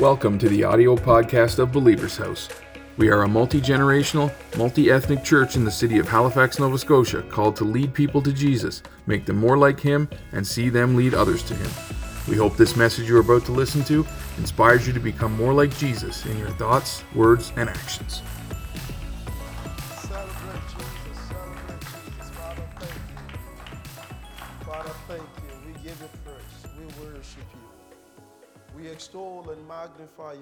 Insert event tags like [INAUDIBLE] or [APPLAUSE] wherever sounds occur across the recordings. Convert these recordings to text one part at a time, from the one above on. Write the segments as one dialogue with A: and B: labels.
A: Welcome to the audio podcast of Believer's House. We are a multi generational, multi ethnic church in the city of Halifax, Nova Scotia, called to lead people to Jesus, make them more like Him, and see them lead others to Him. We hope this message you're about to listen to inspires you to become more like Jesus in your thoughts, words, and actions.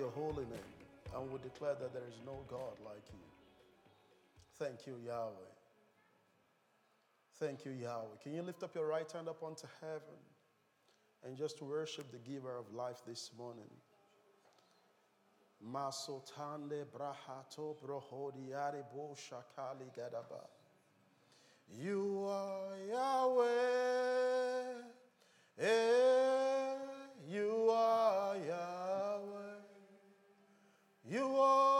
B: Your holy name, and we declare that there is no God like you. Thank you, Yahweh. Thank you, Yahweh. Can you lift up your right hand up unto heaven and just worship the giver of life this morning? Masotande brahato brohodiare bo shakali gadaba. You are Yahweh. Eh, you are. You are,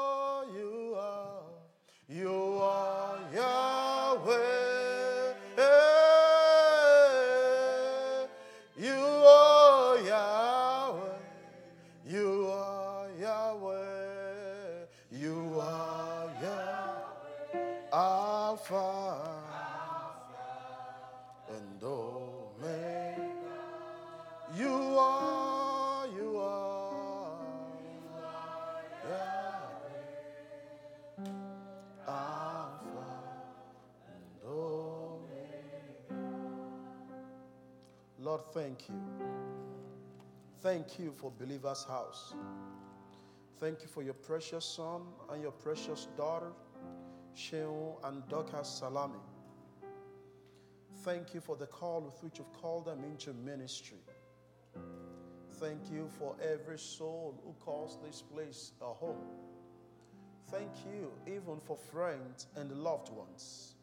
B: thank you. Thank you for Believer's House. Thank you for your precious son and your precious daughter, Sheol and Dorcas Salami. Thank you for the call with which you've called them into ministry. Thank you for every soul who calls this place a home. Thank you even for friends and loved ones.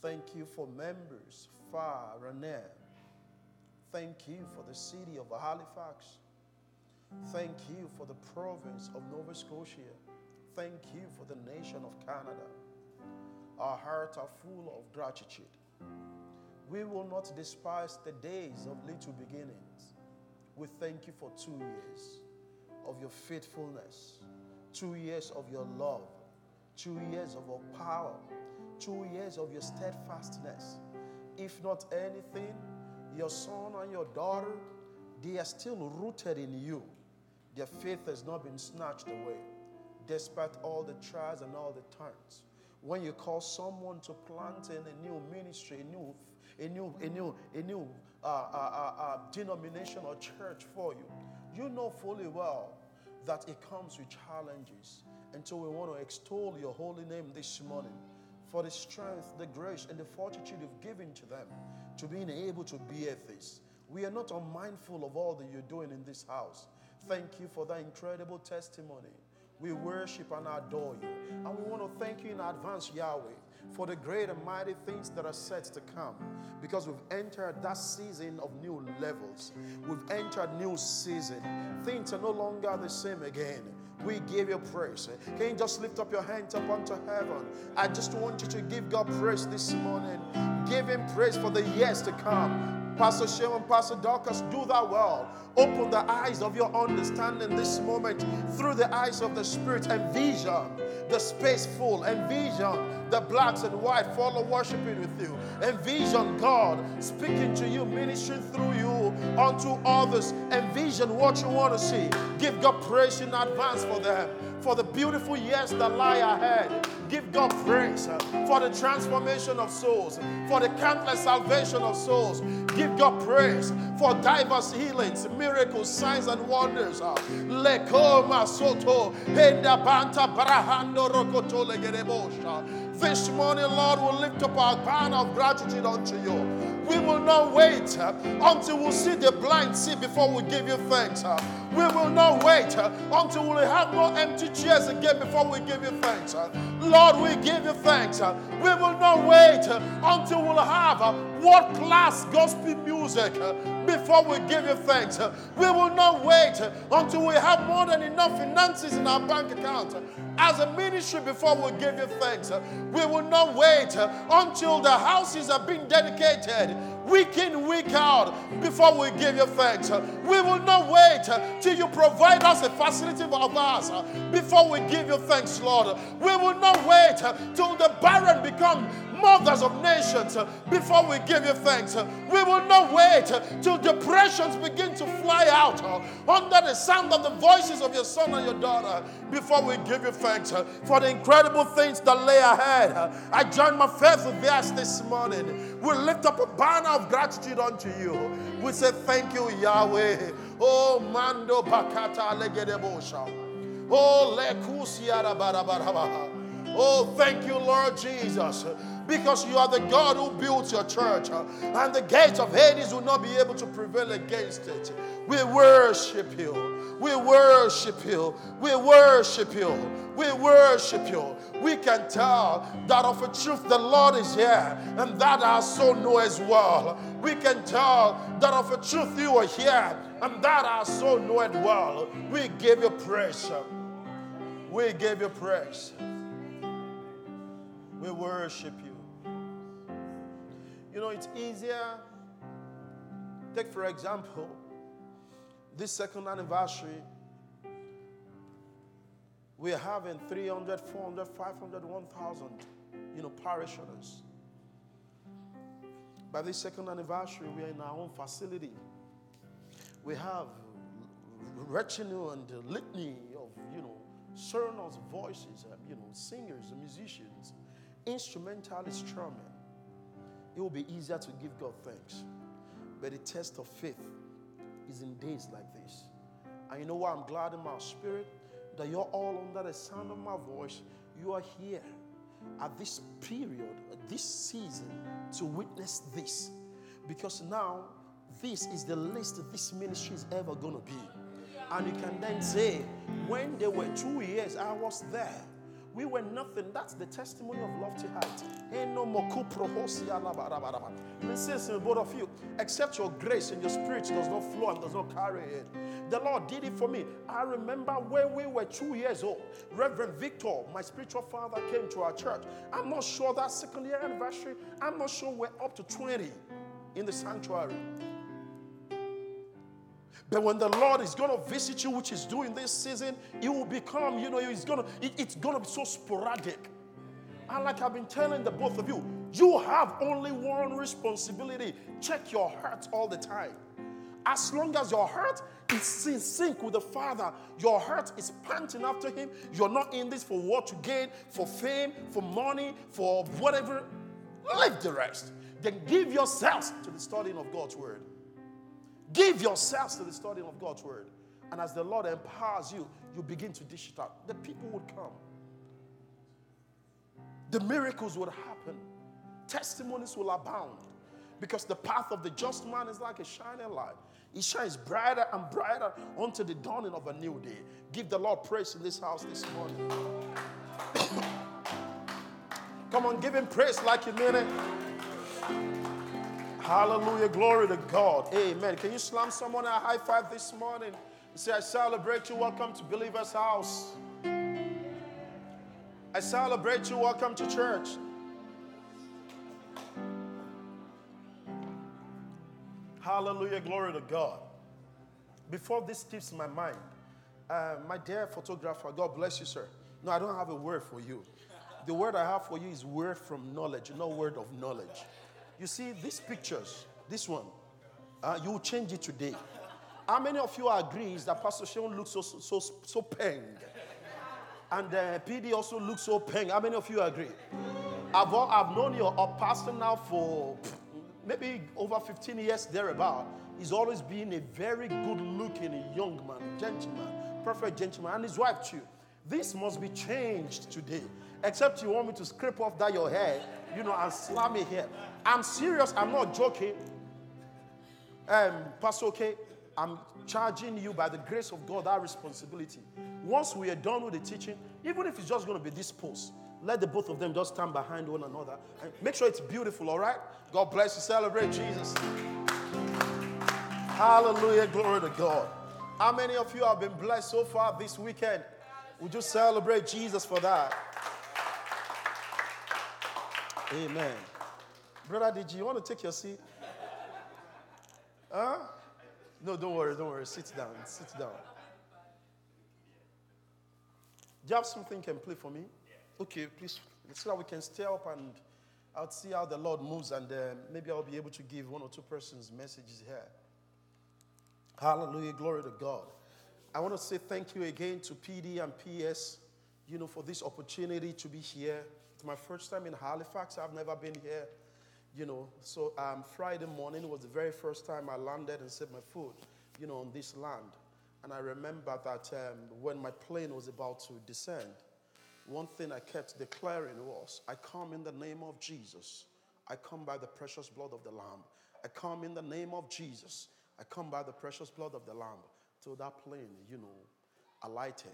B: Thank you for members far and near. Thank you for the city of Halifax. Thank you for the province of Nova Scotia. Thank you for the nation of Canada. Our hearts are full of gratitude. We will not despise the days of little beginnings. We thank you for two years of your faithfulness, two years of your love, two years of your power, two years of your steadfastness. If not anything, your son and your daughter, they are still rooted in you. Their faith has not been snatched away, despite all the trials and all the turns. When you call someone to plant in a new ministry, a new, a new, a new, a new uh, uh, uh, uh, denomination or church for you, you know fully well that it comes with challenges. And so we want to extol your holy name this morning for the strength, the grace, and the fortitude you've given to them to being able to bear this. We are not unmindful of all that you're doing in this house. Thank you for that incredible testimony. We worship and adore you. And we want to thank you in advance, Yahweh, for the great and mighty things that are set to come. Because we've entered that season of new levels. We've entered new season. Things are no longer the same again. We give you praise. Can you just lift up your hands up unto heaven? I just want you to give God praise this morning. Give Him praise for the years to come. Pastor Shimon, Pastor Dorcas, do that well. Open the eyes of your understanding this moment through the eyes of the Spirit and vision the space full. Envision the blacks and white follow worshiping with you. Envision God speaking to you, ministering through you unto others. Envision what you want to see. Give God praise in advance for them. For the beautiful years that lie ahead. Give God praise uh, for the transformation of souls, for the countless salvation of souls. Give God praise for diverse healings, miracles, signs, and wonders. uh. Lekoma soto, banta barahando rokoto legerebosha. This morning, Lord, we'll lift up our banner of gratitude unto you. We will not wait uh, until we see the blind see before we give you thanks. uh. We will not wait uh, until we have no empty chairs again before we give you thanks. Lord, we give you thanks. We will not wait until we'll have world class gospel music before we give you thanks. We will not wait until we have more than enough finances in our bank account as a ministry before we give you thanks. We will not wait until the houses are being dedicated. We week in, week out, before we give you thanks. We will not wait till you provide us a facility of ours before we give you thanks, Lord. We will not wait till the barren become mothers of nations uh, before we give you thanks. Uh, we will not wait uh, till depressions begin to fly out under the sound of the voices of your son and your daughter before we give you thanks for the incredible things that lay ahead. I join my faith with theirs this morning. We lift up a banner of gratitude unto you. We say thank you, Yahweh. Oh, Mando Bakata Legedebosha. Oh, Lekusiara. Oh, thank you, Lord Jesus because you are the God who built your church, uh, and the gates of Hades will not be able to prevail against it. We worship you. We worship you. We worship you. We worship you. We can tell that of a truth the Lord is here, and that our soul know as well. We can tell that of a truth you are here, and that our soul know it well. We give you praise. We give you praise. We worship you. You know, it's easier. Take, for example, this second anniversary. We're having 300, 400, 500, 1,000, you know, parishioners. By this second anniversary, we are in our own facility. We have retinue and litany of, you know, sermons, voices, uh, you know, singers, musicians, instrumentalists, strumming it will be easier to give God thanks. But the test of faith is in days like this. And you know what? I'm glad in my spirit that you're all under the sound of my voice. You are here at this period, at this season, to witness this. Because now, this is the least this ministry is ever going to be. And you can then say, when there were two years, I was there. We were nothing. That's the testimony of lofty height. Listen, both of you, except your grace and your spirit does not flow and does not carry it. The Lord did it for me. I remember when we were two years old, Reverend Victor, my spiritual father, came to our church. I'm not sure that second year anniversary, I'm not sure we're up to 20 in the sanctuary. But when the Lord is going to visit you, which is doing this season, it will become, you know, it's going to, it, it's going to be so sporadic. And like I've been telling the both of you, you have only one responsibility. Check your heart all the time. As long as your heart is in sync with the Father, your heart is panting after Him. You're not in this for what to gain, for fame, for money, for whatever. Leave the rest. Then give yourselves to the studying of God's Word. Give yourselves to the studying of God's word. And as the Lord empowers you, you begin to dish it out. The people would come. The miracles would happen. Testimonies will abound. Because the path of the just man is like a shining light. It shines brighter and brighter unto the dawning of a new day. Give the Lord praise in this house this morning. [COUGHS] Come on, give him praise like you mean it. Hallelujah. Glory to God. Amen. Can you slam someone a high five this morning? Say, I celebrate you. Welcome to Believer's House. I celebrate you. Welcome to church. Hallelujah. Glory to God. Before this skips my mind, uh, my dear photographer, God bless you, sir. No, I don't have a word for you. The word I have for you is word from knowledge, not word of knowledge. You see, these pictures, this one, uh, you will change it today. How many of you agrees that Pastor Sean looks so, so, so, so peng? And uh, PD also looks so peng. How many of you agree? I've, I've known your pastor now for maybe over 15 years thereabout. He's always been a very good looking young man, gentleman, perfect gentleman, and his wife too. This must be changed today. Except you want me to scrape off that your hair, you know, and slam it here. I'm serious. I'm not joking. Um, Pastor okay, I'm charging you by the grace of God that responsibility. Once we are done with the teaching, even if it's just going to be this post, let the both of them just stand behind one another and make sure it's beautiful, all right? God bless you. Celebrate Jesus. Hallelujah. Glory to God. How many of you have been blessed so far this weekend? Would you celebrate Jesus for that? Amen. Brother, did you want to take your seat? Huh? No, don't worry, don't worry. Sit down, sit down. Do you have something you can play for me? Okay, please, so that we can stay up and I'll see how the Lord moves and uh, maybe I'll be able to give one or two persons messages here. Hallelujah, glory to God. I want to say thank you again to PD and PS, you know, for this opportunity to be here. It's my first time in Halifax. I've never been here, you know. So um, Friday morning was the very first time I landed and set my foot, you know, on this land. And I remember that um, when my plane was about to descend, one thing I kept declaring was, I come in the name of Jesus. I come by the precious blood of the Lamb. I come in the name of Jesus. I come by the precious blood of the Lamb. So that plane, you know, alighted.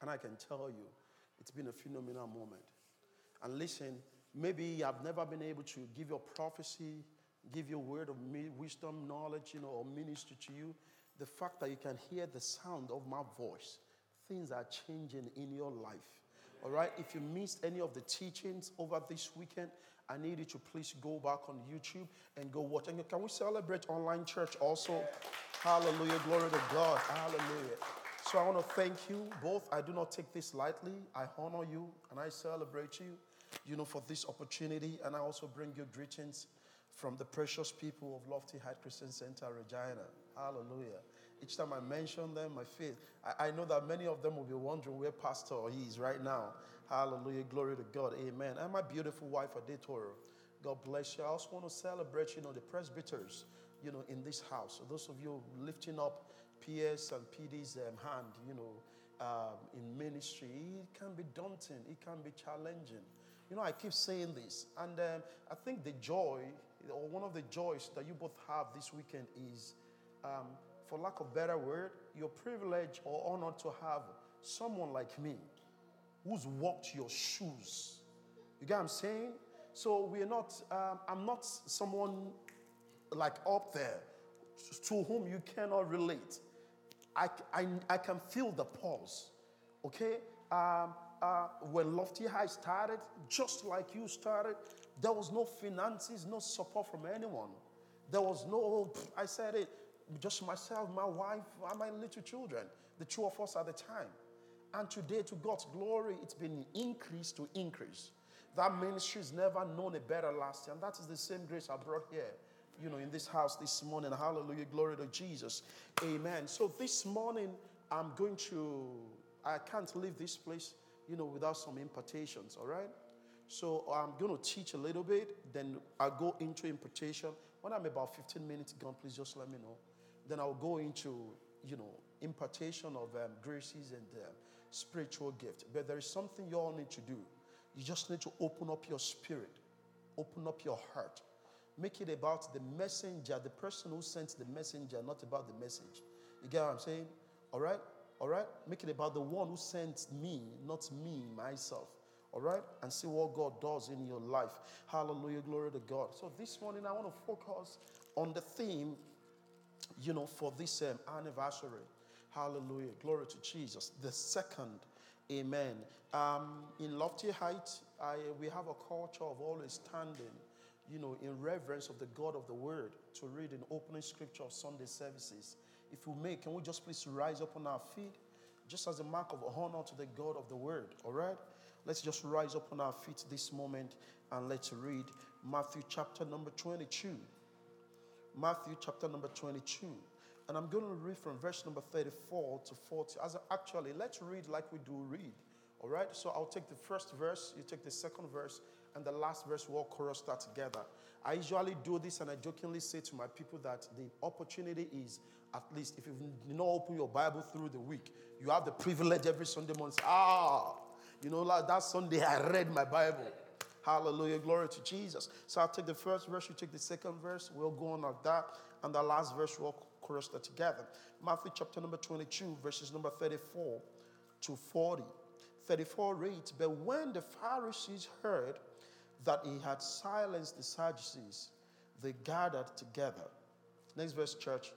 B: And I can tell you, it's been a phenomenal moment. And listen, maybe have never been able to give your prophecy, give your word of wisdom, knowledge, you know, or ministry to you. The fact that you can hear the sound of my voice, things are changing in your life. All right, if you missed any of the teachings over this weekend, I need you to please go back on YouTube and go watch. And can we celebrate online church also? Hallelujah, glory to God. Hallelujah. So I want to thank you both. I do not take this lightly. I honor you and I celebrate you, you know, for this opportunity. And I also bring you greetings from the precious people of Lofty Height Christian Center, Regina. Hallelujah. Each time I mention them, my faith, I, I know that many of them will be wondering where Pastor is right now. Hallelujah. Glory to God. Amen. And my beautiful wife, Adetoro. God bless you. I also want to celebrate, you know, the presbyters, you know, in this house. So those of you lifting up PS and PD's um, hand, you know, um, in ministry, it can be daunting. It can be challenging. You know, I keep saying this. And um, I think the joy, or one of the joys that you both have this weekend is um, for lack of better word, your privilege or honor to have someone like me who's walked your shoes. You get what I'm saying? So we're not, um, I'm not someone like up there to whom you cannot relate. I, I, I can feel the pulse, okay? Um, uh, when Lofty Height started, just like you started, there was no finances, no support from anyone. There was no, I said it, just myself, my wife, and my little children, the two of us at the time. And today, to God's glory, it's been increased to increase. That ministry has never known a better last. And that is the same grace I brought here, you know, in this house this morning. Hallelujah. Glory to Jesus. Amen. So this morning, I'm going to, I can't leave this place, you know, without some impartations, all right? So I'm going to teach a little bit, then I'll go into impartation. When I'm about 15 minutes gone, please just let me know. Then I'll go into, you know, impartation of um, graces and um, spiritual gift. But there is something you all need to do. You just need to open up your spirit, open up your heart. Make it about the messenger, the person who sent the messenger, not about the message. You get what I'm saying? All right? All right? Make it about the one who sent me, not me, myself. All right? And see what God does in your life. Hallelujah. Glory to God. So this morning, I want to focus on the theme you know, for this um, anniversary. Hallelujah. Glory to Jesus. The second, amen. Um, in Lofty Height, I, we have a culture of always standing, you know, in reverence of the God of the Word to read in opening scripture of Sunday services. If we may, can we just please rise up on our feet, just as a mark of honor to the God of the Word, all right? Let's just rise up on our feet this moment and let's read Matthew chapter number 22. Matthew chapter number 22. And I'm going to read from verse number 34 to 40. As actually, let's read like we do read. All right? So I'll take the first verse, you take the second verse, and the last verse we'll chorus that together. I usually do this and I jokingly say to my people that the opportunity is at least if you not open your Bible through the week, you have the privilege every Sunday morning. Ah, you know, like that Sunday I read my Bible. Hallelujah. Glory to Jesus. So I'll take the first verse, you take the second verse. We'll go on like that. And the last verse, we'll chorus together. Matthew chapter number 22, verses number 34 to 40. 34 reads, But when the Pharisees heard that he had silenced the Sadducees, they gathered together. Next verse, church.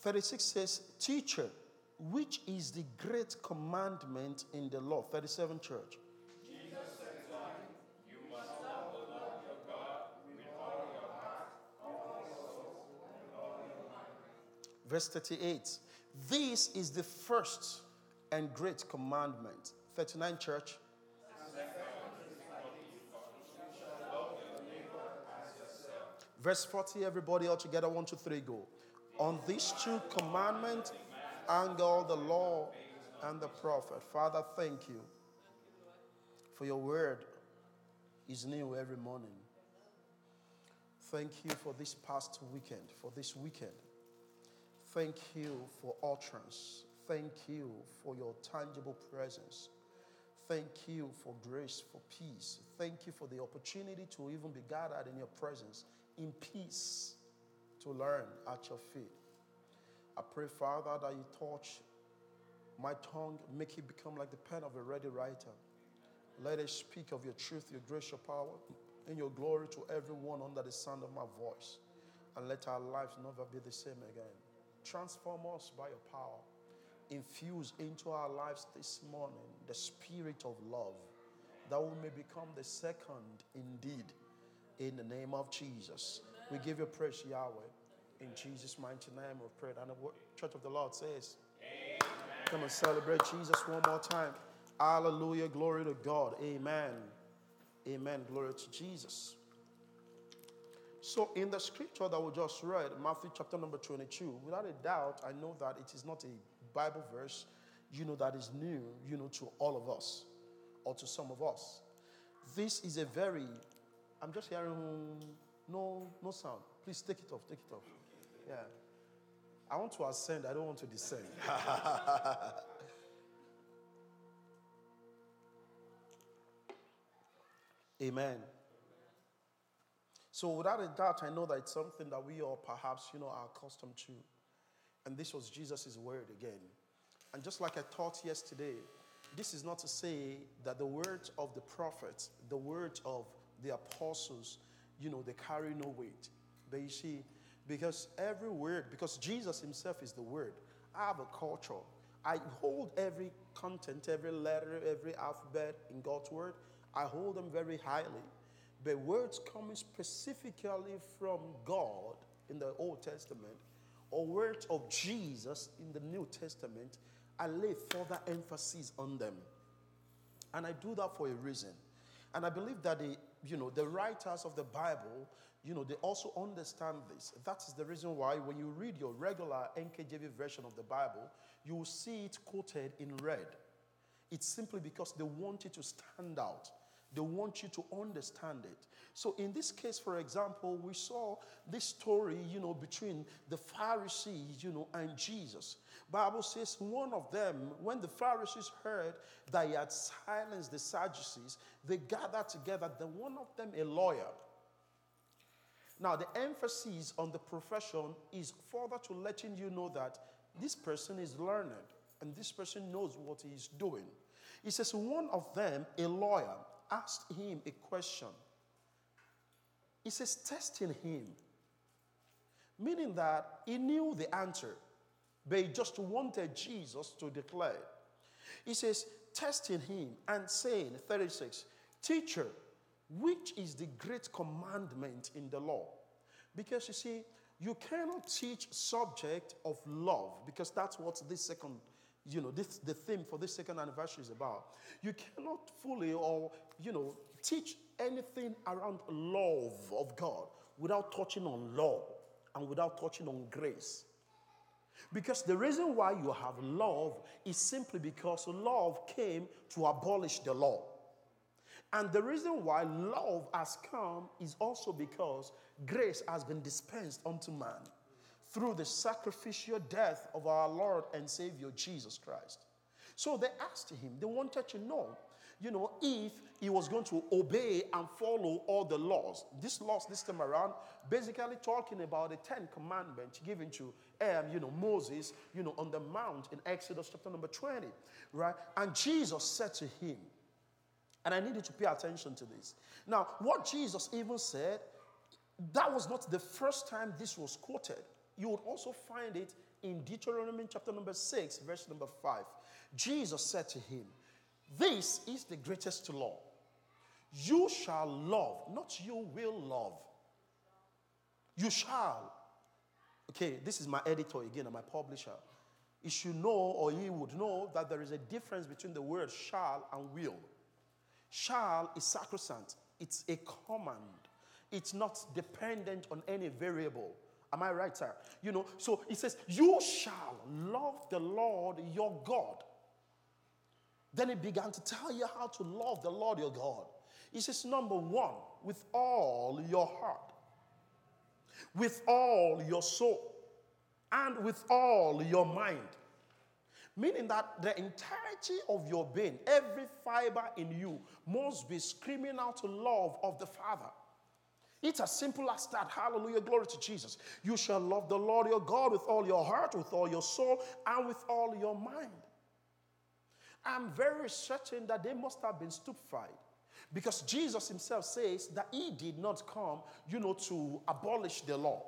B: 36 says, Teacher, which is the great commandment in the law? 37 church. Verse 38. This is the first and great commandment. 39 church. Verse 40, everybody all together, one, two, three, go. On these two commandments, angle the law and the prophet. Father, thank you for your word is new every morning. Thank you for this past weekend, for this weekend. Thank you for utterance. Thank you for your tangible presence. Thank you for grace, for peace. Thank you for the opportunity to even be gathered in your presence in peace to learn at your feet. I pray, Father, that you touch my tongue, make it become like the pen of a ready writer. Let it speak of your truth, your grace, your power, and your glory to everyone under the sound of my voice. And let our lives never be the same again. Transform us by your power. Infuse into our lives this morning the spirit of love, that we may become the second indeed in the name of Jesus. We give you praise, Yahweh. In Jesus' mighty name we pray. And the Church of the Lord says, Amen. Come and celebrate Jesus one more time. Hallelujah. Glory to God. Amen. Amen. Glory to Jesus. So, in the scripture that we just read, Matthew chapter number 22, without a doubt, I know that it is not a Bible verse, you know, that is new, you know, to all of us or to some of us. This is a very I'm just hearing no, no sound. Please take it off, take it off. Yeah. I want to ascend, I don't want to descend. [LAUGHS] Amen. So without a doubt, I know that it's something that we all perhaps, you know, are accustomed to. And this was Jesus' word again. And just like I taught yesterday, this is not to say that the words of the prophets, the words of the apostles, you know, they carry no weight. But you see, because every word, because Jesus himself is the word, I have a culture. I hold every content, every letter, every alphabet in God's word, I hold them very highly. But words coming specifically from God in the Old Testament, or words of Jesus in the New Testament, I lay further emphasis on them. And I do that for a reason. And I believe that the you know, the writers of the Bible, you know, they also understand this. That is the reason why when you read your regular NKJV version of the Bible, you will see it quoted in red. It's simply because they want it to stand out. They want you to understand it. So in this case, for example, we saw this story, you know, between the Pharisees, you know, and Jesus. Bible says one of them, when the Pharisees heard that he had silenced the Sadducees, they gathered together. Then one of them, a lawyer. Now, the emphasis on the profession is further to letting you know that this person is learned and this person knows what he is doing. He says, one of them, a lawyer, asked him a question. He says, testing him, meaning that he knew the answer, but he just wanted Jesus to declare. He says, testing him and saying, 36, Teacher, which is the great commandment in the law? Because you see, you cannot teach subject of love because that's what this second you know, this the theme for this second anniversary is about. You cannot fully or, you know, teach anything around love of God without touching on law and without touching on grace. Because the reason why you have love is simply because love came to abolish the law. And the reason why love has come is also because grace has been dispensed unto man through the sacrificial death of our Lord and Savior Jesus Christ. So they asked him, they wanted to know, you know, if he was going to obey and follow all the laws. This laws this time around, basically talking about the Ten Commandments given to, um, you know, Moses, you know, on the mount in Exodus chapter number 20, right? And Jesus said to him, and I need you to pay attention to this. Now, what Jesus even said, that was not the first time this was quoted you would also find it in Deuteronomy chapter number 6, verse number 5. Jesus said to him, This is the greatest law. You shall love, not you will love. You shall. Okay, this is my editor again and my publisher. He should know or he would know that there is a difference between the word shall and will. Shall is sacrosanct, it's a command, it's not dependent on any variable. Am I right, sir? You know, so he says, You shall love the Lord your God. Then he began to tell you how to love the Lord your God. He says, Number one, with all your heart, with all your soul, and with all your mind. Meaning that the entirety of your being, every fiber in you, must be screaming out to love of the Father. It's as simple as that. Hallelujah. Glory to Jesus. You shall love the Lord your God with all your heart, with all your soul, and with all your mind. I'm very certain that they must have been stupefied. Because Jesus himself says that he did not come, you know, to abolish the law.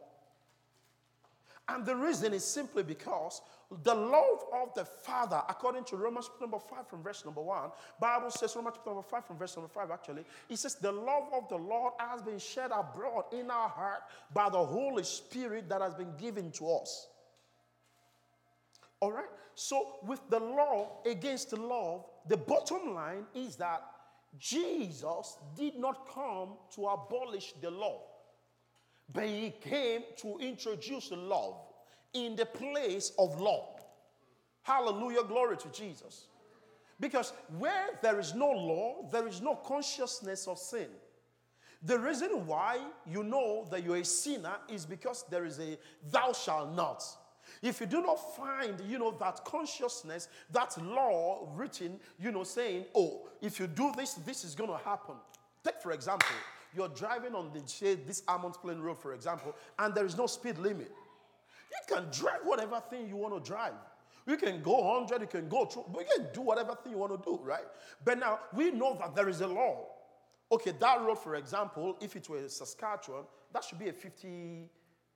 B: And the reason is simply because the love of the Father, according to Romans number 5 from verse number 1, Bible says, Romans number 5 from verse number 5 actually, it says, the love of the Lord has been shed abroad in our heart by the Holy Spirit that has been given to us. All right? So, with the law against love, the bottom line is that Jesus did not come to abolish the law, but he came to introduce love in the place of law. Hallelujah, glory to Jesus. Because where there is no law, there is no consciousness of sin. The reason why you know that you're a sinner is because there is a thou shalt not. If you do not find, you know, that consciousness, that law written, you know, saying, oh, if you do this, this is going to happen. Take, for example, you're driving on the, say, this Hammonds Plains Road, for example, and there is no speed limit. You can drive whatever thing you want to drive. You can go 100, you can go through, but you can do whatever thing you want to do, right? But now we know that there is a law. Okay, that road, for example, if it were Saskatchewan, that should be a 50,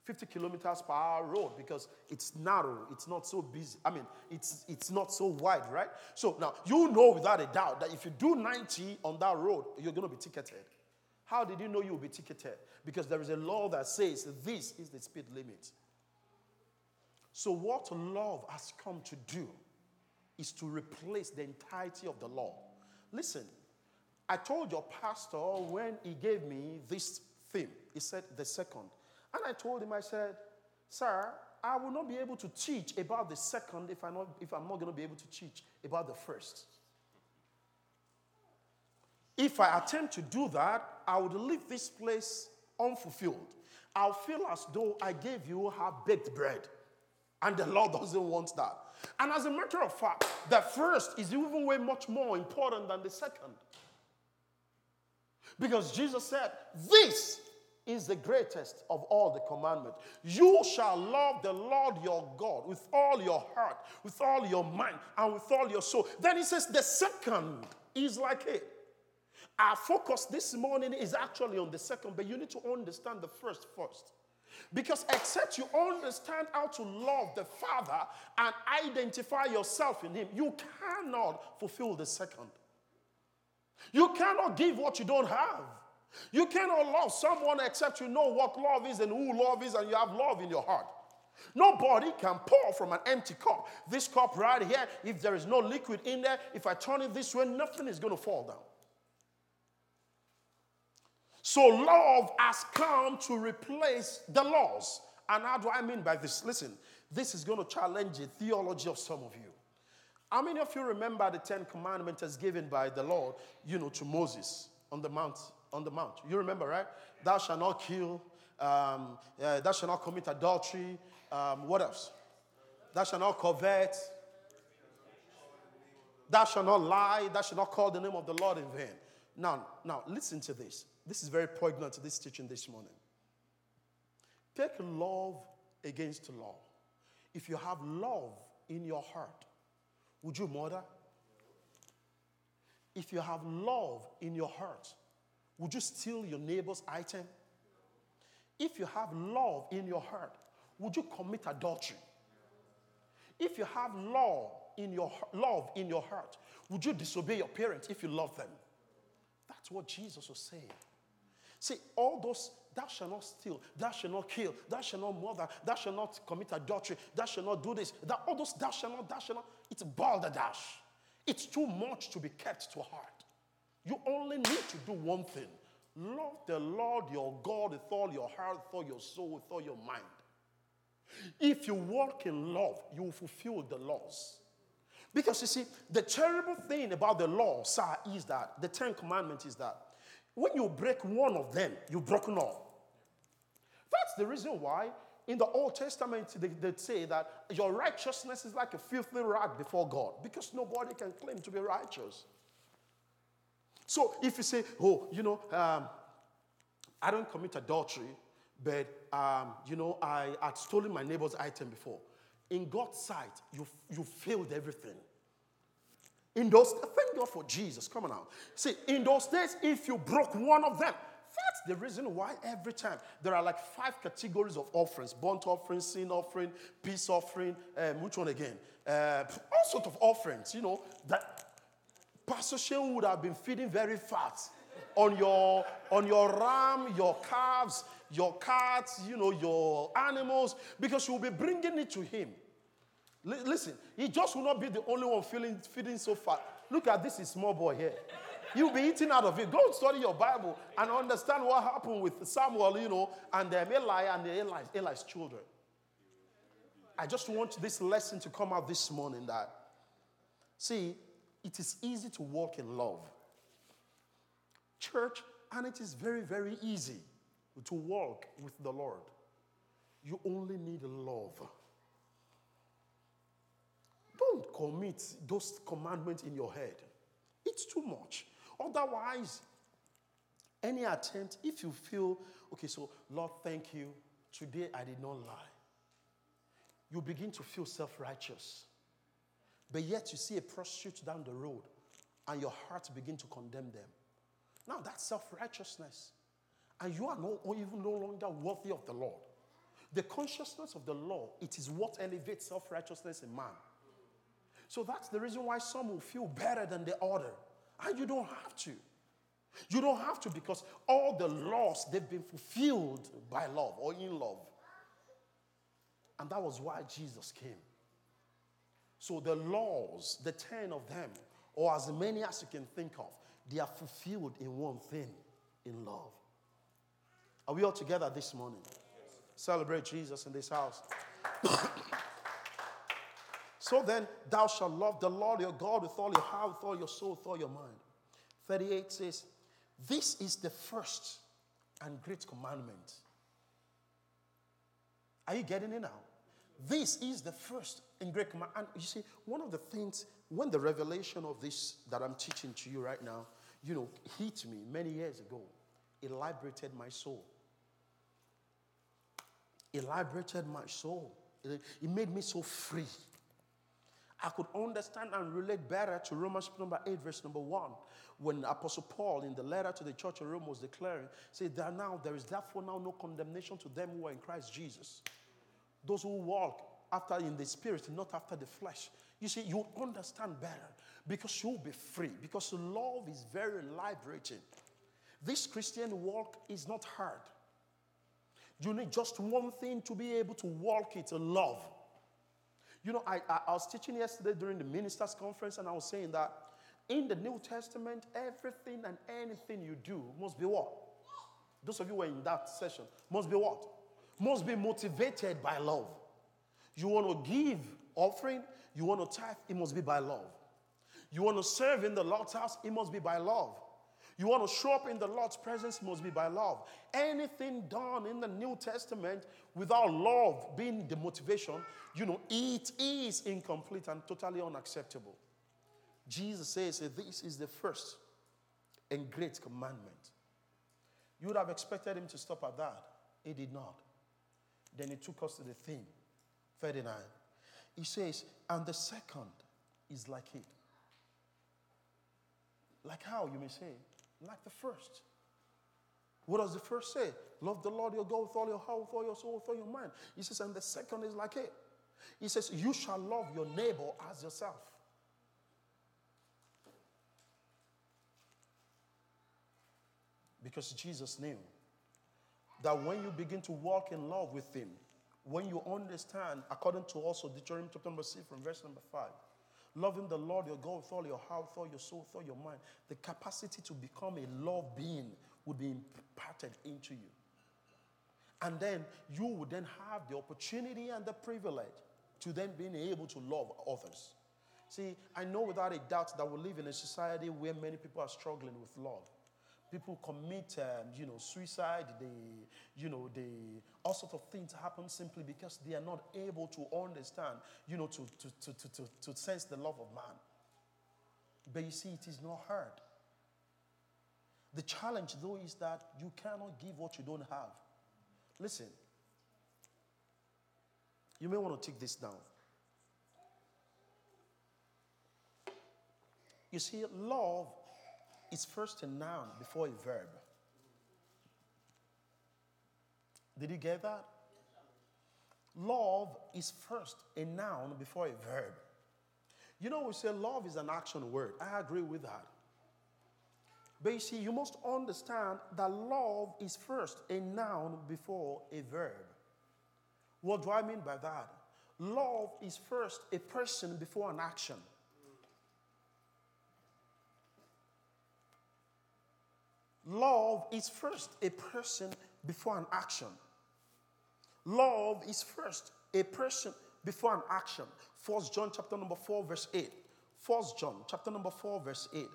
B: 50 kilometers per hour road because it's narrow, it's not so busy. I mean, it's, it's not so wide, right? So now you know without a doubt that if you do 90 on that road, you're going to be ticketed. How did you know you'll be ticketed? Because there is a law that says this is the speed limit. So, what love has come to do is to replace the entirety of the law. Listen, I told your pastor when he gave me this theme, he said the second. And I told him, I said, Sir, I will not be able to teach about the second if I'm not, if I'm not going to be able to teach about the first. If I attempt to do that, I would leave this place unfulfilled. I'll feel as though I gave you half baked bread. And the Lord doesn't want that. And as a matter of fact, the first is even way much more important than the second. Because Jesus said, This is the greatest of all the commandments. You shall love the Lord your God with all your heart, with all your mind, and with all your soul. Then he says, The second is like it. Our focus this morning is actually on the second, but you need to understand the first first. Because except you understand how to love the Father and identify yourself in Him, you cannot fulfill the second. You cannot give what you don't have. You cannot love someone except you know what love is and who love is, and you have love in your heart. Nobody can pour from an empty cup. This cup right here, if there is no liquid in there, if I turn it this way, nothing is going to fall down. So love has come to replace the laws. And how do I mean by this? Listen, this is going to challenge the theology of some of you. How many of you remember the Ten Commandments as given by the Lord, you know, to Moses on the mount? On the mount, you remember, right? Thou shalt not kill. Um, uh, thou shalt not commit adultery. Um, what else? Thou shalt not covet. Thou shalt not lie. Thou shalt not call the name of the Lord in vain. Now, now listen to this. This is very poignant to this teaching this morning. Take love against law. If you have love in your heart, would you murder? If you have love in your heart, would you steal your neighbor's item? If you have love in your heart, would you commit adultery? If you have law in your love in your heart, would you disobey your parents if you love them? That's what Jesus was saying. See, all those, thou shalt not steal, thou shalt not kill, thou shalt not murder, thou shalt not commit adultery, thou shalt not do this, that, all those thou shalt not, thou shalt not, it's balderdash. It's too much to be kept to heart. You only need to do one thing love the Lord your God with all your heart, with all your soul, with all your mind. If you walk in love, you will fulfill the laws. Because you see, the terrible thing about the law, sir, is that the Ten Commandments is that when you break one of them, you've broken all. That's the reason why in the Old Testament they, they say that your righteousness is like a filthy rag before God because nobody can claim to be righteous. So if you say, oh, you know, um, I don't commit adultery, but, um, you know, I had stolen my neighbor's item before. In God's sight, you, you failed everything. In those, thank God for Jesus. Come on now. See, in those days, if you broke one of them, that's the reason why every time there are like five categories of offerings burnt offering, sin offering, peace offering, um, which one again? Uh, all sorts of offerings, you know, that Pastor Shane would have been feeding very fast on your, on your ram, your calves, your cats, you know, your animals, because you'll be bringing it to him. L- listen, he just will not be the only one feeling, feeding so fat. Look at this small boy here. You'll be eating out of it. Go study your Bible and understand what happened with Samuel, you know, and um, Eli and the Eli, Eli's children. I just want this lesson to come out this morning that, see, it is easy to walk in love. Church, and it is very, very easy to walk with the Lord. You only need love. Don't commit those commandments in your head. It's too much. Otherwise, any attempt, if you feel, okay, so Lord, thank you. Today I did not lie. You begin to feel self righteous. But yet you see a prostitute down the road and your heart begin to condemn them. Now that's self righteousness. And you are no, even no longer worthy of the Lord. The consciousness of the law, it is what elevates self righteousness in man. So that's the reason why some will feel better than the other. And you don't have to. You don't have to because all the laws, they've been fulfilled by love or in love. And that was why Jesus came. So the laws, the 10 of them, or as many as you can think of, they are fulfilled in one thing in love. Are we all together this morning? Celebrate Jesus in this house. [COUGHS] so then, thou shalt love the Lord your God with all your heart, with all your soul, with all your mind. 38 says, This is the first and great commandment. Are you getting it now? This is the first and great command. And you see, one of the things, when the revelation of this that I'm teaching to you right now, you know, hit me many years ago, it liberated my soul. It liberated my soul. It, it made me so free. I could understand and relate better to Romans number 8, verse number 1, when Apostle Paul in the letter to the church of Rome was declaring, say that now there is therefore now no condemnation to them who are in Christ Jesus. Those who walk after in the spirit, not after the flesh. You see, you understand better because you'll be free, because love is very liberating. This Christian walk is not hard. You need just one thing to be able to walk it love. You know, I, I, I was teaching yesterday during the ministers' conference, and I was saying that in the New Testament, everything and anything you do must be what? Those of you who are in that session must be what? Must be motivated by love. You want to give offering, you want to tithe, it must be by love. You want to serve in the Lord's house, it must be by love. You want to show up in the Lord's presence, must be by love. Anything done in the New Testament without love being the motivation, you know, it is incomplete and totally unacceptable. Jesus says this is the first and great commandment. You would have expected him to stop at that. He did not. Then he took us to the theme 39. He says, and the second is like it. Like how, you may say? Like the first. What does the first say? Love the Lord your God with all your heart, with all your soul, with all your mind. He says, and the second is like it. He says, You shall love your neighbor as yourself. Because Jesus knew that when you begin to walk in love with Him, when you understand, according to also Deuteronomy chapter number 6 from verse number 5, loving the Lord your God with all your heart, with all your soul, with all your mind, the capacity to become a love being would be imparted into you. And then you would then have the opportunity and the privilege to then being able to love others. See, I know without a doubt that we live in a society where many people are struggling with love people commit, um, you know, suicide. They, you know, they all sorts of things happen simply because they are not able to understand, you know, to to to to to, to sense the love of man. But you see, it is not hard. The challenge, though, is that you cannot give what you don't have. Listen, you may want to take this down. You see, love is first a noun before a verb. Did you get that? Love is first a noun before a verb. You know, we say love is an action word. I agree with that. But you see, you must understand that love is first a noun before a verb. What do I mean by that? Love is first a person before an action. Love is first a person before an action. Love is first a person before an action. First John chapter number 4 verse 8. First John chapter number 4 verse 8.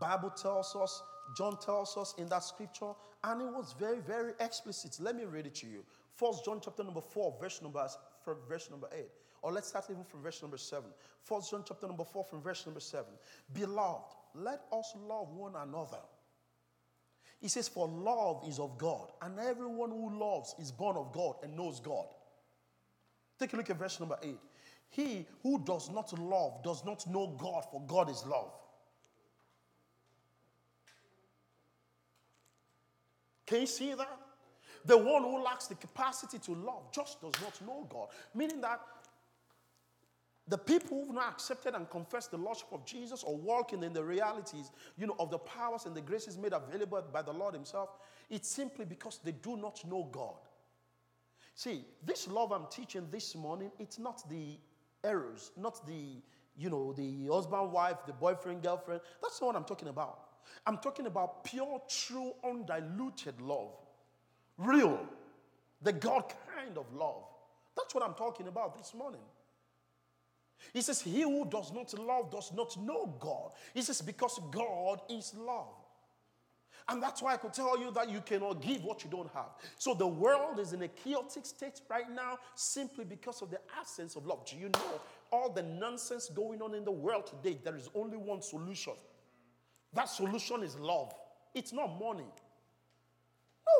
B: Bible tells us, John tells us in that scripture, and it was very, very explicit. Let me read it to you. First John chapter number 4, verse number, verse number 8. Or let's start even from verse number 7. First John chapter number 4 from verse number 7. Beloved, let us love one another he says, For love is of God, and everyone who loves is born of God and knows God. Take a look at verse number 8. He who does not love does not know God, for God is love. Can you see that? The one who lacks the capacity to love just does not know God. Meaning that the people who've not accepted and confessed the Lordship of Jesus or walking in the realities, you know, of the powers and the graces made available by the Lord Himself, it's simply because they do not know God. See, this love I'm teaching this morning, it's not the eros, not the, you know, the husband, wife, the boyfriend, girlfriend. That's not what I'm talking about. I'm talking about pure, true, undiluted love. Real. The God kind of love. That's what I'm talking about this morning. He says, He who does not love does not know God. He says, Because God is love. And that's why I could tell you that you cannot give what you don't have. So the world is in a chaotic state right now simply because of the absence of love. Do you know all the nonsense going on in the world today? There is only one solution. That solution is love. It's not money.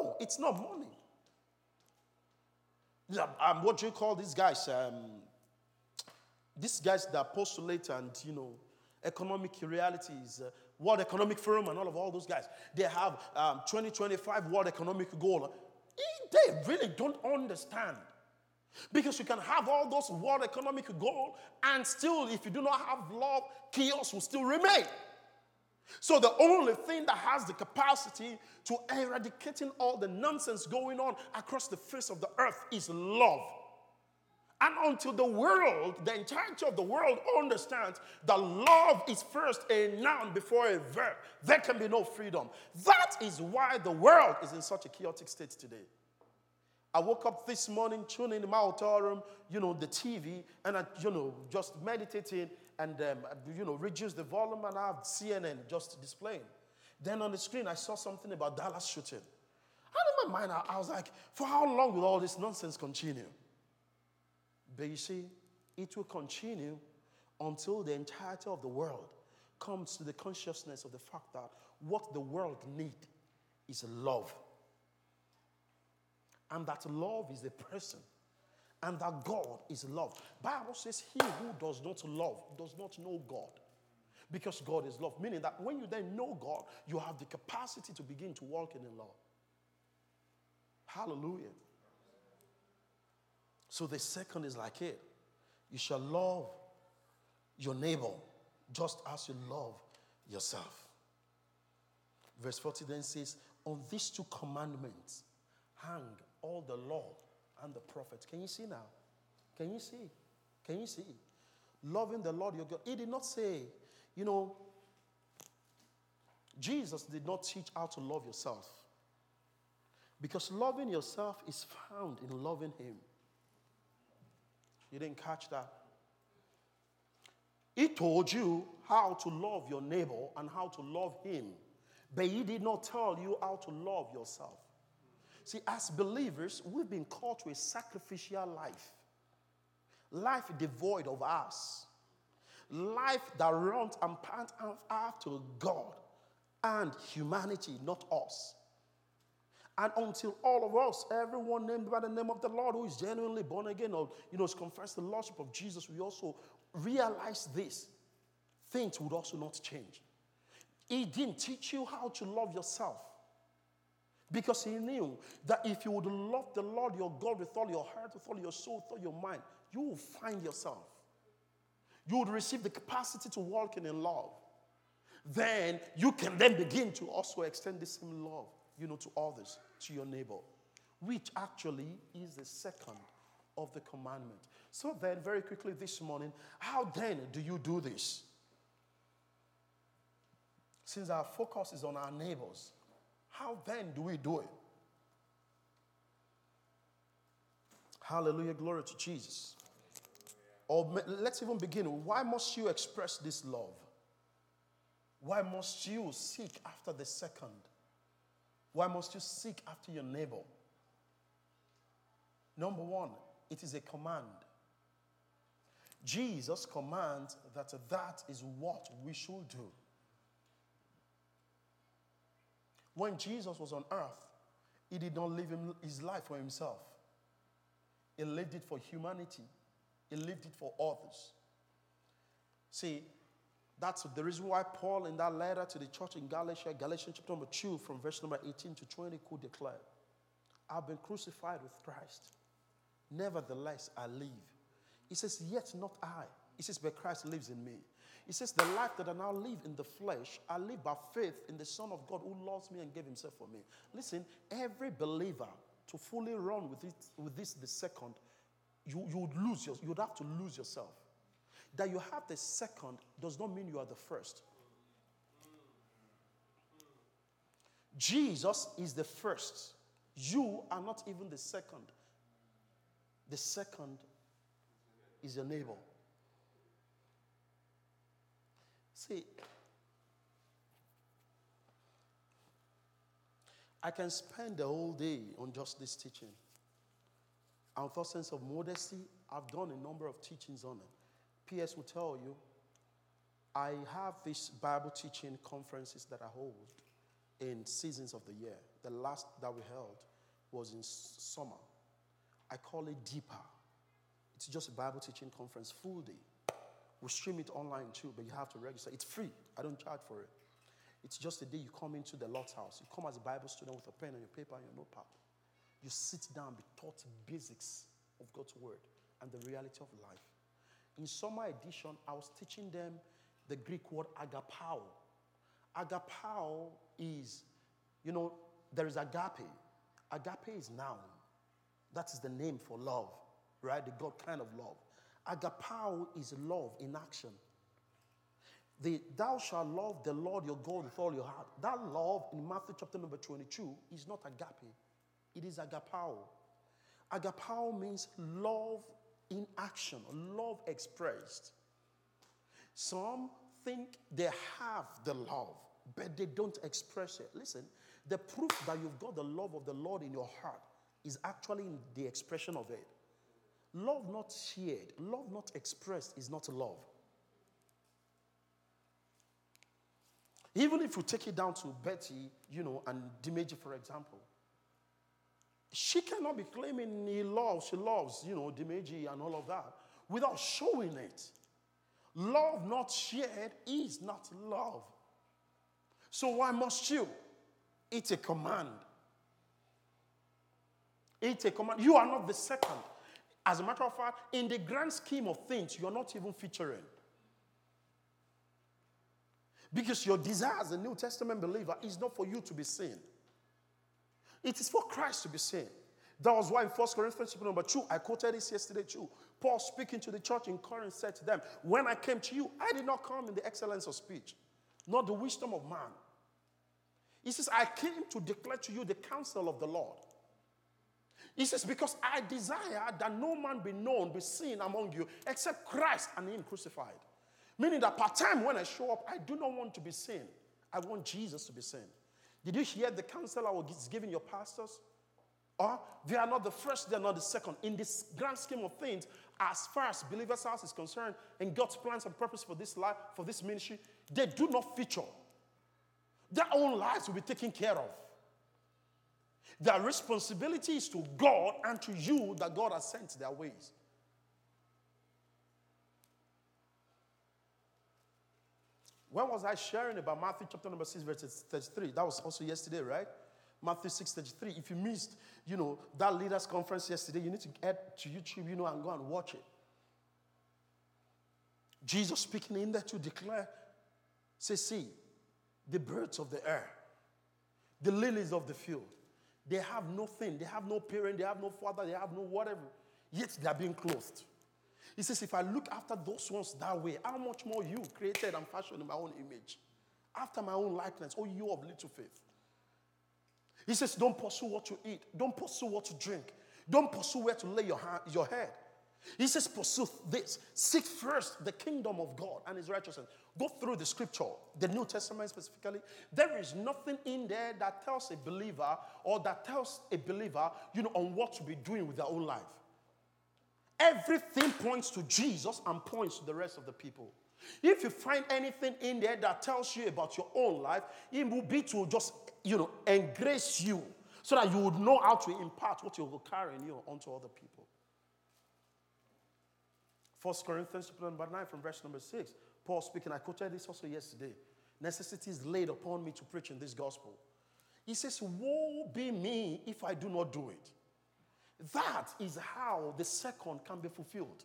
B: No, it's not money. Um, what do you call these guys? Um, these guys that postulate and, you know, economic realities, uh, World Economic Forum and all of all those guys, they have um, 2025 World Economic Goal. They really don't understand. Because you can have all those world economic goals, and still, if you do not have love, chaos will still remain. So, the only thing that has the capacity to eradicating all the nonsense going on across the face of the earth is love. And until the world, the entirety of the world understands that love is first a noun before a verb, there can be no freedom. That is why the world is in such a chaotic state today. I woke up this morning, tuning in my room, you know, the TV, and I, you know, just meditating and, um, you know, reduce the volume and I have CNN just displaying. Then on the screen, I saw something about Dallas shooting. And in my mind, I, I was like, for how long will all this nonsense continue? But you see, it will continue until the entirety of the world comes to the consciousness of the fact that what the world needs is love. And that love is a person. And that God is love. Bible says he who does not love does not know God. Because God is love. Meaning that when you then know God, you have the capacity to begin to walk in love. Hallelujah. So the second is like it. You shall love your neighbor just as you love yourself. Verse 40 then says, On these two commandments hang all the law and the prophets. Can you see now? Can you see? Can you see? Loving the Lord your God. He did not say, you know, Jesus did not teach how to love yourself. Because loving yourself is found in loving Him. You didn't catch that? He told you how to love your neighbor and how to love Him, but He did not tell you how to love yourself. See, as believers, we've been called to a sacrificial life, life devoid of us, life that runs and pants after God and humanity, not us. And until all of us, everyone named by the name of the Lord who is genuinely born again or you know has confessed the Lordship of Jesus, we also realize this. Things would also not change. He didn't teach you how to love yourself. Because he knew that if you would love the Lord your God with all your heart, with all your soul, with all your mind, you will find yourself. You would receive the capacity to walk in love. Then you can then begin to also extend the same love, you know, to others, to your neighbor, which actually is the second of the commandment. So then, very quickly this morning, how then do you do this? Since our focus is on our neighbors, how then do we do it? Hallelujah, glory to Jesus. Or let's even begin. Why must you express this love? Why must you seek after the second? Why must you seek after your neighbor? Number one, it is a command. Jesus commands that that is what we should do. When Jesus was on earth, he did not live his life for himself, he lived it for humanity, he lived it for others. See, that's the reason why Paul, in that letter to the church in Galatia, Galatians chapter number 2, from verse number 18 to 20, could declare, I've been crucified with Christ. Nevertheless, I live. He says, Yet not I. He says, But Christ lives in me. He says, The life that I now live in the flesh, I live by faith in the Son of God who loves me and gave himself for me. Listen, every believer to fully run with, it, with this the second, you, you would lose your, you would have to lose yourself. That you have the second does not mean you are the first. Jesus is the first. You are not even the second. The second is your neighbor. See, I can spend the whole day on just this teaching. And with sense of modesty, I've done a number of teachings on it. PS will tell you, I have these Bible teaching conferences that I hold in seasons of the year. The last that we held was in summer. I call it Deeper. It's just a Bible teaching conference, full day. We stream it online too, but you have to register. It's free. I don't charge for it. It's just a day you come into the Lord's house. You come as a Bible student with a pen and your paper and your notepad. You sit down, be taught basics of God's word and the reality of life. In summer edition, I was teaching them the Greek word agapao. Agapao is, you know, there is agape. Agape is noun. That is the name for love, right? The God kind of love. Agapao is love in action. The thou shalt love the Lord your God with all your heart. That love in Matthew chapter number 22 is not agape, it is agapao. Agapao means love in action, love expressed. Some think they have the love, but they don't express it. Listen, the proof that you've got the love of the Lord in your heart is actually in the expression of it. Love not shared, love not expressed is not love. Even if you take it down to Betty, you know, and Dimeji, for example, she cannot be claiming he loves, she loves, you know, Dimeji and all of that without showing it. Love not shared is not love. So why must you? It's a command. It's a command. You are not the second. As a matter of fact, in the grand scheme of things, you're not even featuring. Because your desire as a New Testament believer is not for you to be seen. It is for Christ to be seen. That was why in 1 Corinthians chapter number 2, I quoted this yesterday too. Paul speaking to the church in Corinth said to them, When I came to you, I did not come in the excellence of speech, nor the wisdom of man. He says, I came to declare to you the counsel of the Lord. He says, Because I desire that no man be known, be seen among you, except Christ and Him crucified. Meaning that part time when I show up, I do not want to be seen. I want Jesus to be seen. Did you hear the counsel I was giving your pastors? Or they are not the first, they are not the second. In this grand scheme of things, as far as believers' house is concerned, and God's plans and purpose for this life, for this ministry, they do not feature. Their own lives will be taken care of. Their responsibility is to God and to you that God has sent their ways. When was I sharing about Matthew chapter number 6, verse 33? That was also yesterday, right? Matthew 6, 33. If you missed, you know, that leaders conference yesterday, you need to get to YouTube, you know, and go and watch it. Jesus speaking in there to declare, say, see, the birds of the air, the lilies of the field, they have nothing, they have no parent, they have no father, they have no whatever, yet they are being clothed. He says, If I look after those ones that way, how much more you created and fashioned in my own image, after my own likeness, oh, you of little faith. He says, Don't pursue what you eat, don't pursue what you drink, don't pursue where to lay your, your head. He says, Pursue this. Seek first the kingdom of God and his righteousness. Go through the scripture, the New Testament specifically. There is nothing in there that tells a believer or that tells a believer, you know, on what to be doing with their own life. Everything points to Jesus and points to the rest of the people. If you find anything in there that tells you about your own life, it will be to just, you know, engrace you so that you would know how to impart what you will carry in you onto other people. First Corinthians chapter number 9 from verse number 6. Paul speaking, I quoted this also yesterday. Necessity is laid upon me to preach in this gospel. He says, Woe be me if I do not do it. That is how the second can be fulfilled.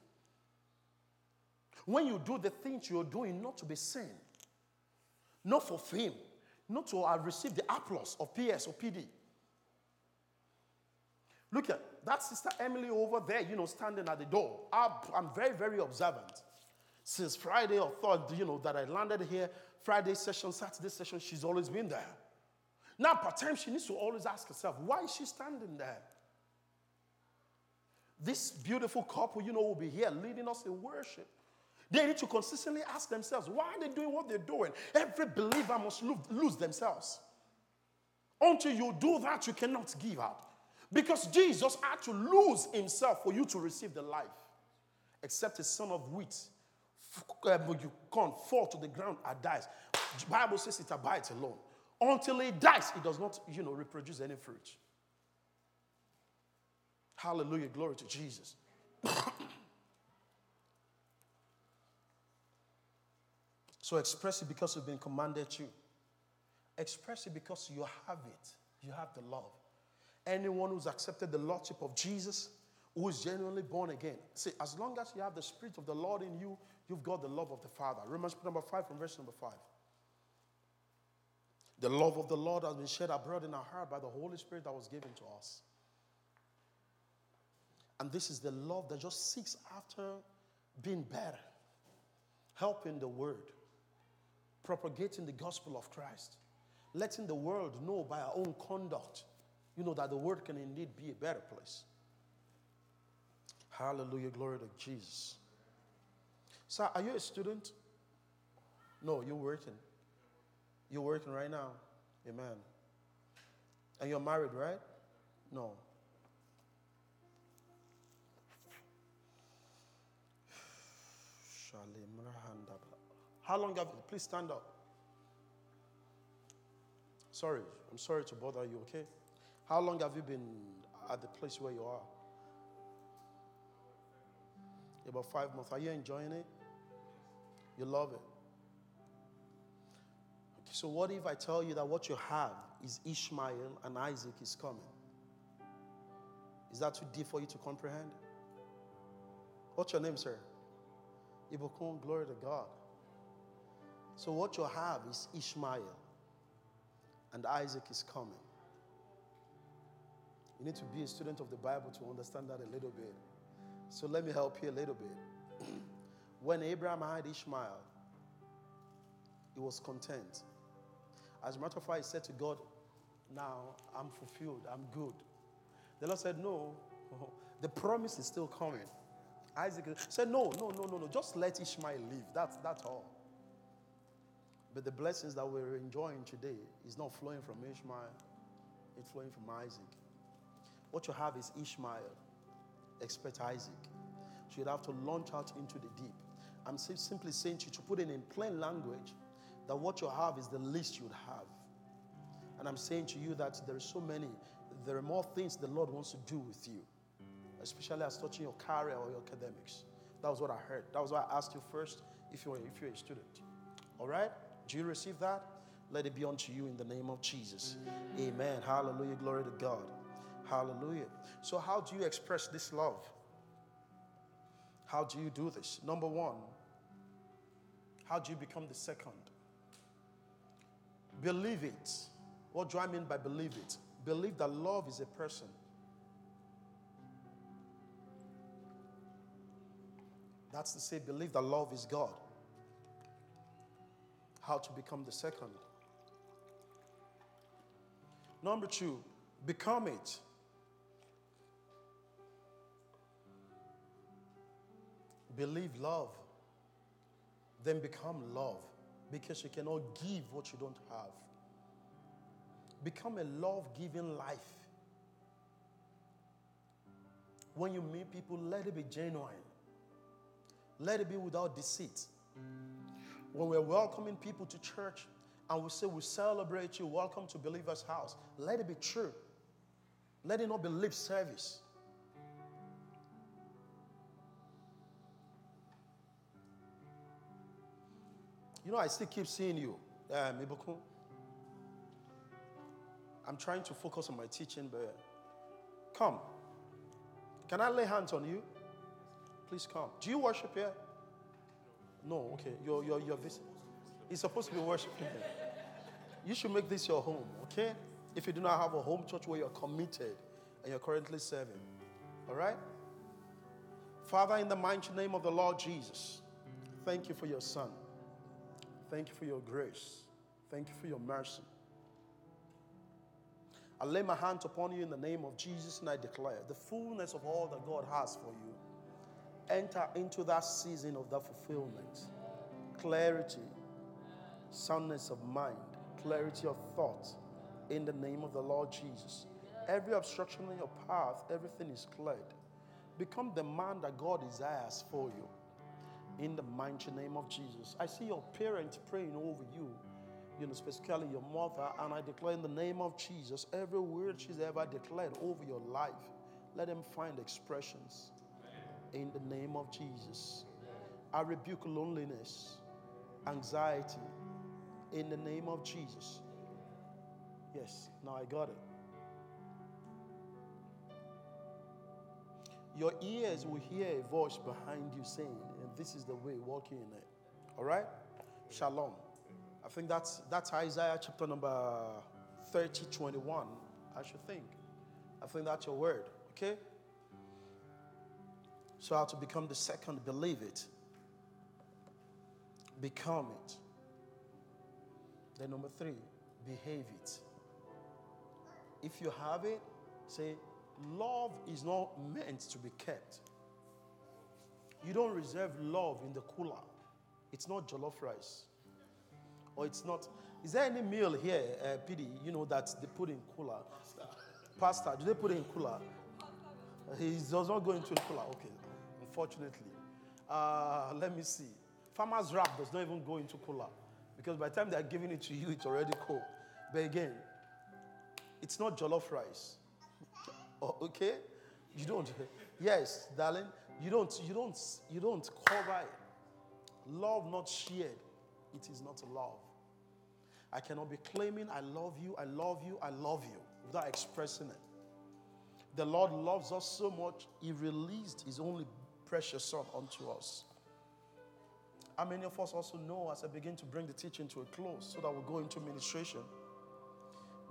B: When you do the things you're doing not to be seen, not for fame, not to have received the applause of PS or PD. Look at that sister Emily over there, you know, standing at the door. I'm very, very observant. Since Friday or thought, you know, that I landed here, Friday session, Saturday session, she's always been there. Now, part time, she needs to always ask herself, why is she standing there? This beautiful couple, you know, will be here leading us in worship. They need to consistently ask themselves, why are they doing what they're doing? Every believer must lose themselves. Until you do that, you cannot give up. Because Jesus had to lose himself for you to receive the life. Except a son of wheat, um, you can't fall to the ground and dies. The Bible says it abides alone. Until he dies, he does not, you know, reproduce any fruit. Hallelujah. Glory to Jesus. [COUGHS] so express it because you've been commanded to. Express it because you have it. You have the love. Anyone who's accepted the Lordship of Jesus, who is genuinely born again. See, as long as you have the Spirit of the Lord in you, you've got the love of the Father. Romans number 5 from verse number 5. The love of the Lord has been shed abroad in our heart by the Holy Spirit that was given to us. And this is the love that just seeks after being better, helping the word, propagating the gospel of Christ, letting the world know by our own conduct, you know, that the world can indeed be a better place. Hallelujah, glory to Jesus. Sir, are you a student? No, you're working. You're working right now. Amen. And you're married, right? No. How long have you? Please stand up. Sorry, I'm sorry to bother you, okay? How long have you been at the place where you are? About five months. Are you enjoying it? You love it? Okay, so what if I tell you that what you have is Ishmael and Isaac is coming? Is that too deep for you to comprehend? What's your name, sir? Ibukun, glory to God. So, what you have is Ishmael, and Isaac is coming. You need to be a student of the Bible to understand that a little bit. So, let me help you a little bit. [CLEARS THROAT] when Abraham had Ishmael, he was content. As a matter of fact, he said to God, Now I'm fulfilled, I'm good. The Lord said, No, [LAUGHS] the promise is still coming. Isaac said, No, no, no, no, no. Just let Ishmael live. That's, that's all. But the blessings that we're enjoying today is not flowing from Ishmael, it's flowing from Isaac. What you have is Ishmael. Expect Isaac. So you'd have to launch out into the deep. I'm simply saying to you to put it in plain language that what you have is the least you'd have. And I'm saying to you that there are so many, there are more things the Lord wants to do with you especially as touching your career or your academics. That was what I heard. That was why I asked you first if you're, if you're a student. All right? Do you receive that? Let it be unto you in the name of Jesus. Amen. Hallelujah. Glory to God. Hallelujah. So, how do you express this love? How do you do this? Number one, how do you become the second? Believe it. What do I mean by believe it? Believe that love is a person. That's to say, believe that love is God. How to become the second. Number two, become it. Believe love. Then become love because you cannot give what you don't have. Become a love giving life. When you meet people, let it be genuine. Let it be without deceit. When we're welcoming people to church and we say we celebrate you, welcome to Believer's House, let it be true. Let it not be lip service. You know, I still keep seeing you, um, Ibukun. I'm trying to focus on my teaching, but come. Can I lay hands on you? Please come. Do you worship here? No, okay. You're, you're, you're this. It's supposed to be worshiping here. You should make this your home, okay? If you do not have a home church where you're committed and you're currently serving. All right? Father, in the mighty name of the Lord Jesus, thank you for your son. Thank you for your grace. Thank you for your mercy. I lay my hands upon you in the name of Jesus and I declare the fullness of all that God has for you enter into that season of that fulfillment. Clarity, soundness of mind, clarity of thought in the name of the Lord Jesus. Every obstruction in your path, everything is cleared. Become the man that God desires for you in the mighty name of Jesus. I see your parents praying over you, you know, specifically your mother, and I declare in the name of Jesus, every word she's ever declared over your life, let them find expressions in the name of Jesus. I rebuke loneliness, anxiety in the name of Jesus. Yes, now I got it. Your ears will hear a voice behind you saying, and this is the way, walking in it. All right? Shalom. I think that's that's Isaiah chapter number 30, 21. I should think. I think that's your word. Okay? So, how to become the second, believe it. Become it. Then, number three, behave it. If you have it, say, love is not meant to be kept. You don't reserve love in the cooler. It's not jollof rice. Or it's not. Is there any meal here, uh, PD, you know, that they put in cooler? Pasta. Pasta. Do they put it in cooler? He does not go into cooler. Okay unfortunately. Uh, let me see. Farmer's wrap does not even go into cooler because by the time they're giving it to you, it's already cold. But again, it's not jollof rice. [LAUGHS] Oh, okay? You don't. [LAUGHS] Yes, darling. You don't. You don't. You don't cover it. Love not shared. It is not love. I cannot be claiming I love you, I love you, I love you without expressing it. The Lord loves us so much, He released His only precious Son unto us. How many of us also know as I begin to bring the teaching to a close so that we'll go into ministration?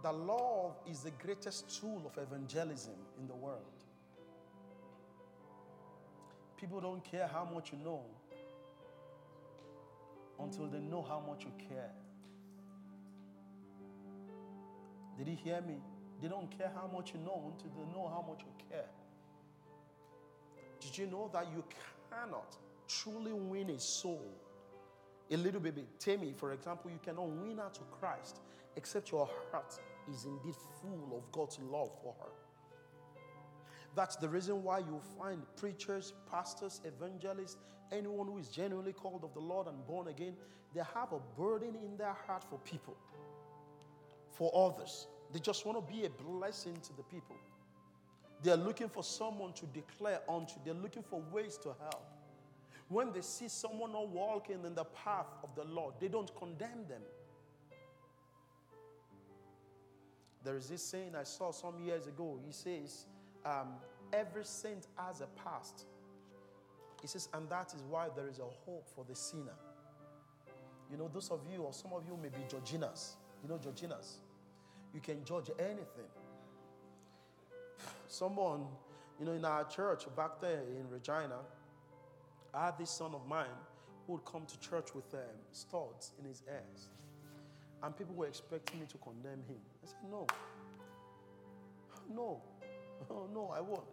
B: That love is the greatest tool of evangelism in the world. People don't care how much you know until they know how much you care. Did you hear me? They don't care how much you know until they know how much you care. Did you know that you cannot truly win a soul? A little baby, Tammy, for example, you cannot win her to Christ except your heart is indeed full of God's love for her. That's the reason why you find preachers, pastors, evangelists, anyone who is genuinely called of the Lord and born again, they have a burden in their heart for people, for others. They just want to be a blessing to the people. They're looking for someone to declare unto, they're looking for ways to help. When they see someone not walking in the path of the Lord, they don't condemn them. There is this saying I saw some years ago. He says, um, Every saint has a past. He says, and that is why there is a hope for the sinner. You know, those of you, or some of you may be Georginas. You know, Georginas. You can judge anything. Someone, you know, in our church back there in Regina, I had this son of mine who would come to church with um, studs in his ears. And people were expecting me to condemn him. I said, no. No. [LAUGHS] No, I won't.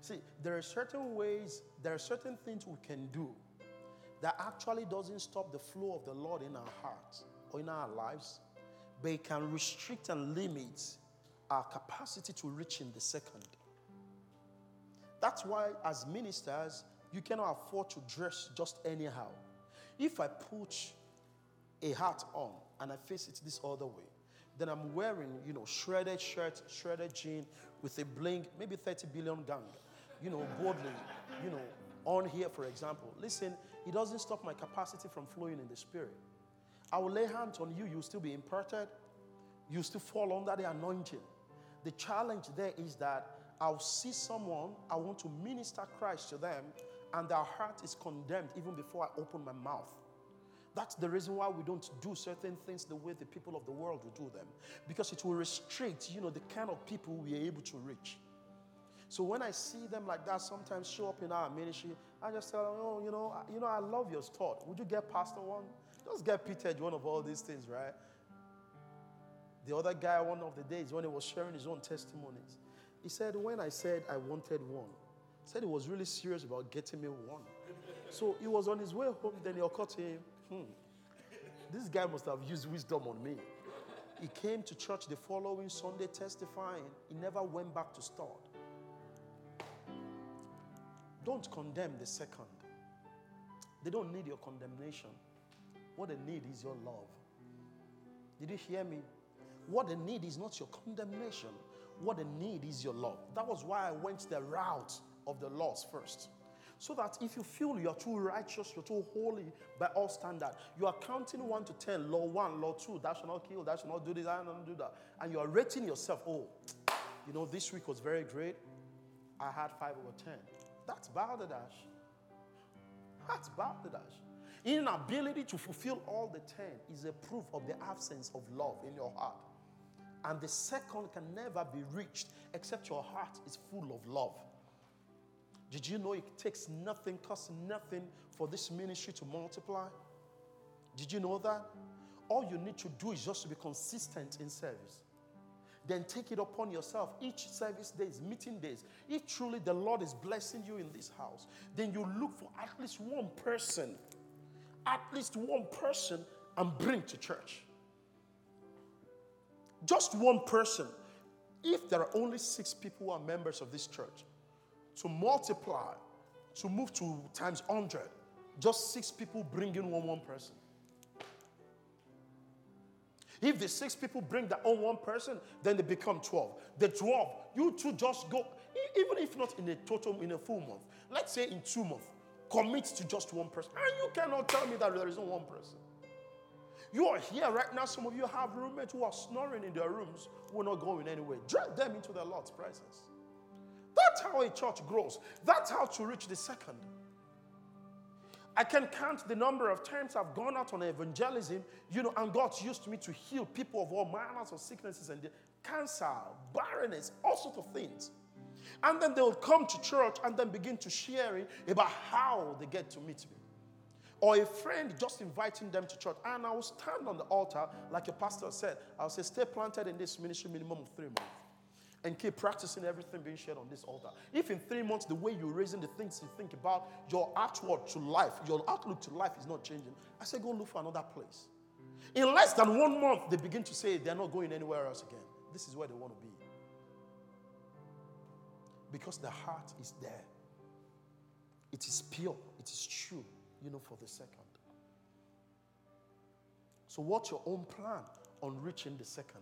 B: See, there are certain ways, there are certain things we can do that actually doesn't stop the flow of the Lord in our hearts or in our lives, but it can restrict and limit our capacity to reach in the second. That's why, as ministers, you cannot afford to dress just anyhow. If I put a hat on and I face it this other way, then I'm wearing, you know, shredded shirt, shredded jean with a bling, maybe 30 billion gang, you know, boldly, you know, on here, for example. Listen, it doesn't stop my capacity from flowing in the spirit. I will lay hands on you, you'll still be imparted, you'll still fall under the anointing. The challenge there is that I'll see someone, I want to minister Christ to them, and their heart is condemned even before I open my mouth. That's the reason why we don't do certain things the way the people of the world will do them. Because it will restrict, you know, the kind of people we are able to reach. So when I see them like that, sometimes show up in our ministry, I just tell them, oh, you know, you know, I love your thought. Would you get Pastor one? Just get Peter one of all these things, right? The other guy, one of the days when he was sharing his own testimonies, he said, when I said I wanted one, he said he was really serious about getting me one. So he was on his way home, then he occurred to him, hmm, this guy must have used wisdom on me. He came to church the following Sunday testifying. He never went back to start. Don't condemn the second. They don't need your condemnation. What they need is your love. Did you hear me? What they need is not your condemnation. What they need is your love. That was why I went the route of the laws first. So that if you feel you're too righteous, you're too holy by all standard, you are counting 1 to 10, law 1, law 2, that should not kill, that should not do this, that should not do that. And you are rating yourself, oh, you know, this week was very great. I had 5 over 10. That's balderdash. That's balderdash. Inability to fulfill all the 10 is a proof of the absence of love in your heart. And the second can never be reached except your heart is full of love. Did you know it takes nothing, costs nothing for this ministry to multiply? Did you know that? All you need to do is just to be consistent in service. Then take it upon yourself each service days, meeting days. If truly the Lord is blessing you in this house, then you look for at least one person, at least one person, and bring to church. Just one person. If there are only six people who are members of this church, to multiply, to move to times 100, just six people bring in one one person. If the six people bring their own one person, then they become 12. The 12, you two just go, even if not in a total, in a full month, let's say in two months, commit to just one person. And you cannot tell me that there isn't one person. You are here right now. Some of you have roommates who are snoring in their rooms who are not going anywhere. Drag them into the Lord's presence. That's how a church grows. That's how to reach the second. I can count the number of times I've gone out on evangelism, you know, and God's used me to heal people of all manners of sicknesses and cancer, barrenness, all sorts of things. And then they'll come to church and then begin to sharing about how they get to meet me. Or a friend just inviting them to church. And I will stand on the altar, like a pastor said, I'll say, stay planted in this ministry minimum of three months and keep practicing everything being shared on this altar. If in three months, the way you're raising the things you think about, your outward to life, your outlook to life is not changing, I say, go look for another place. In less than one month, they begin to say they're not going anywhere else again. This is where they want to be. Because the heart is there. It is pure, it is true, you know, for the second. So, what's your own plan on reaching the second?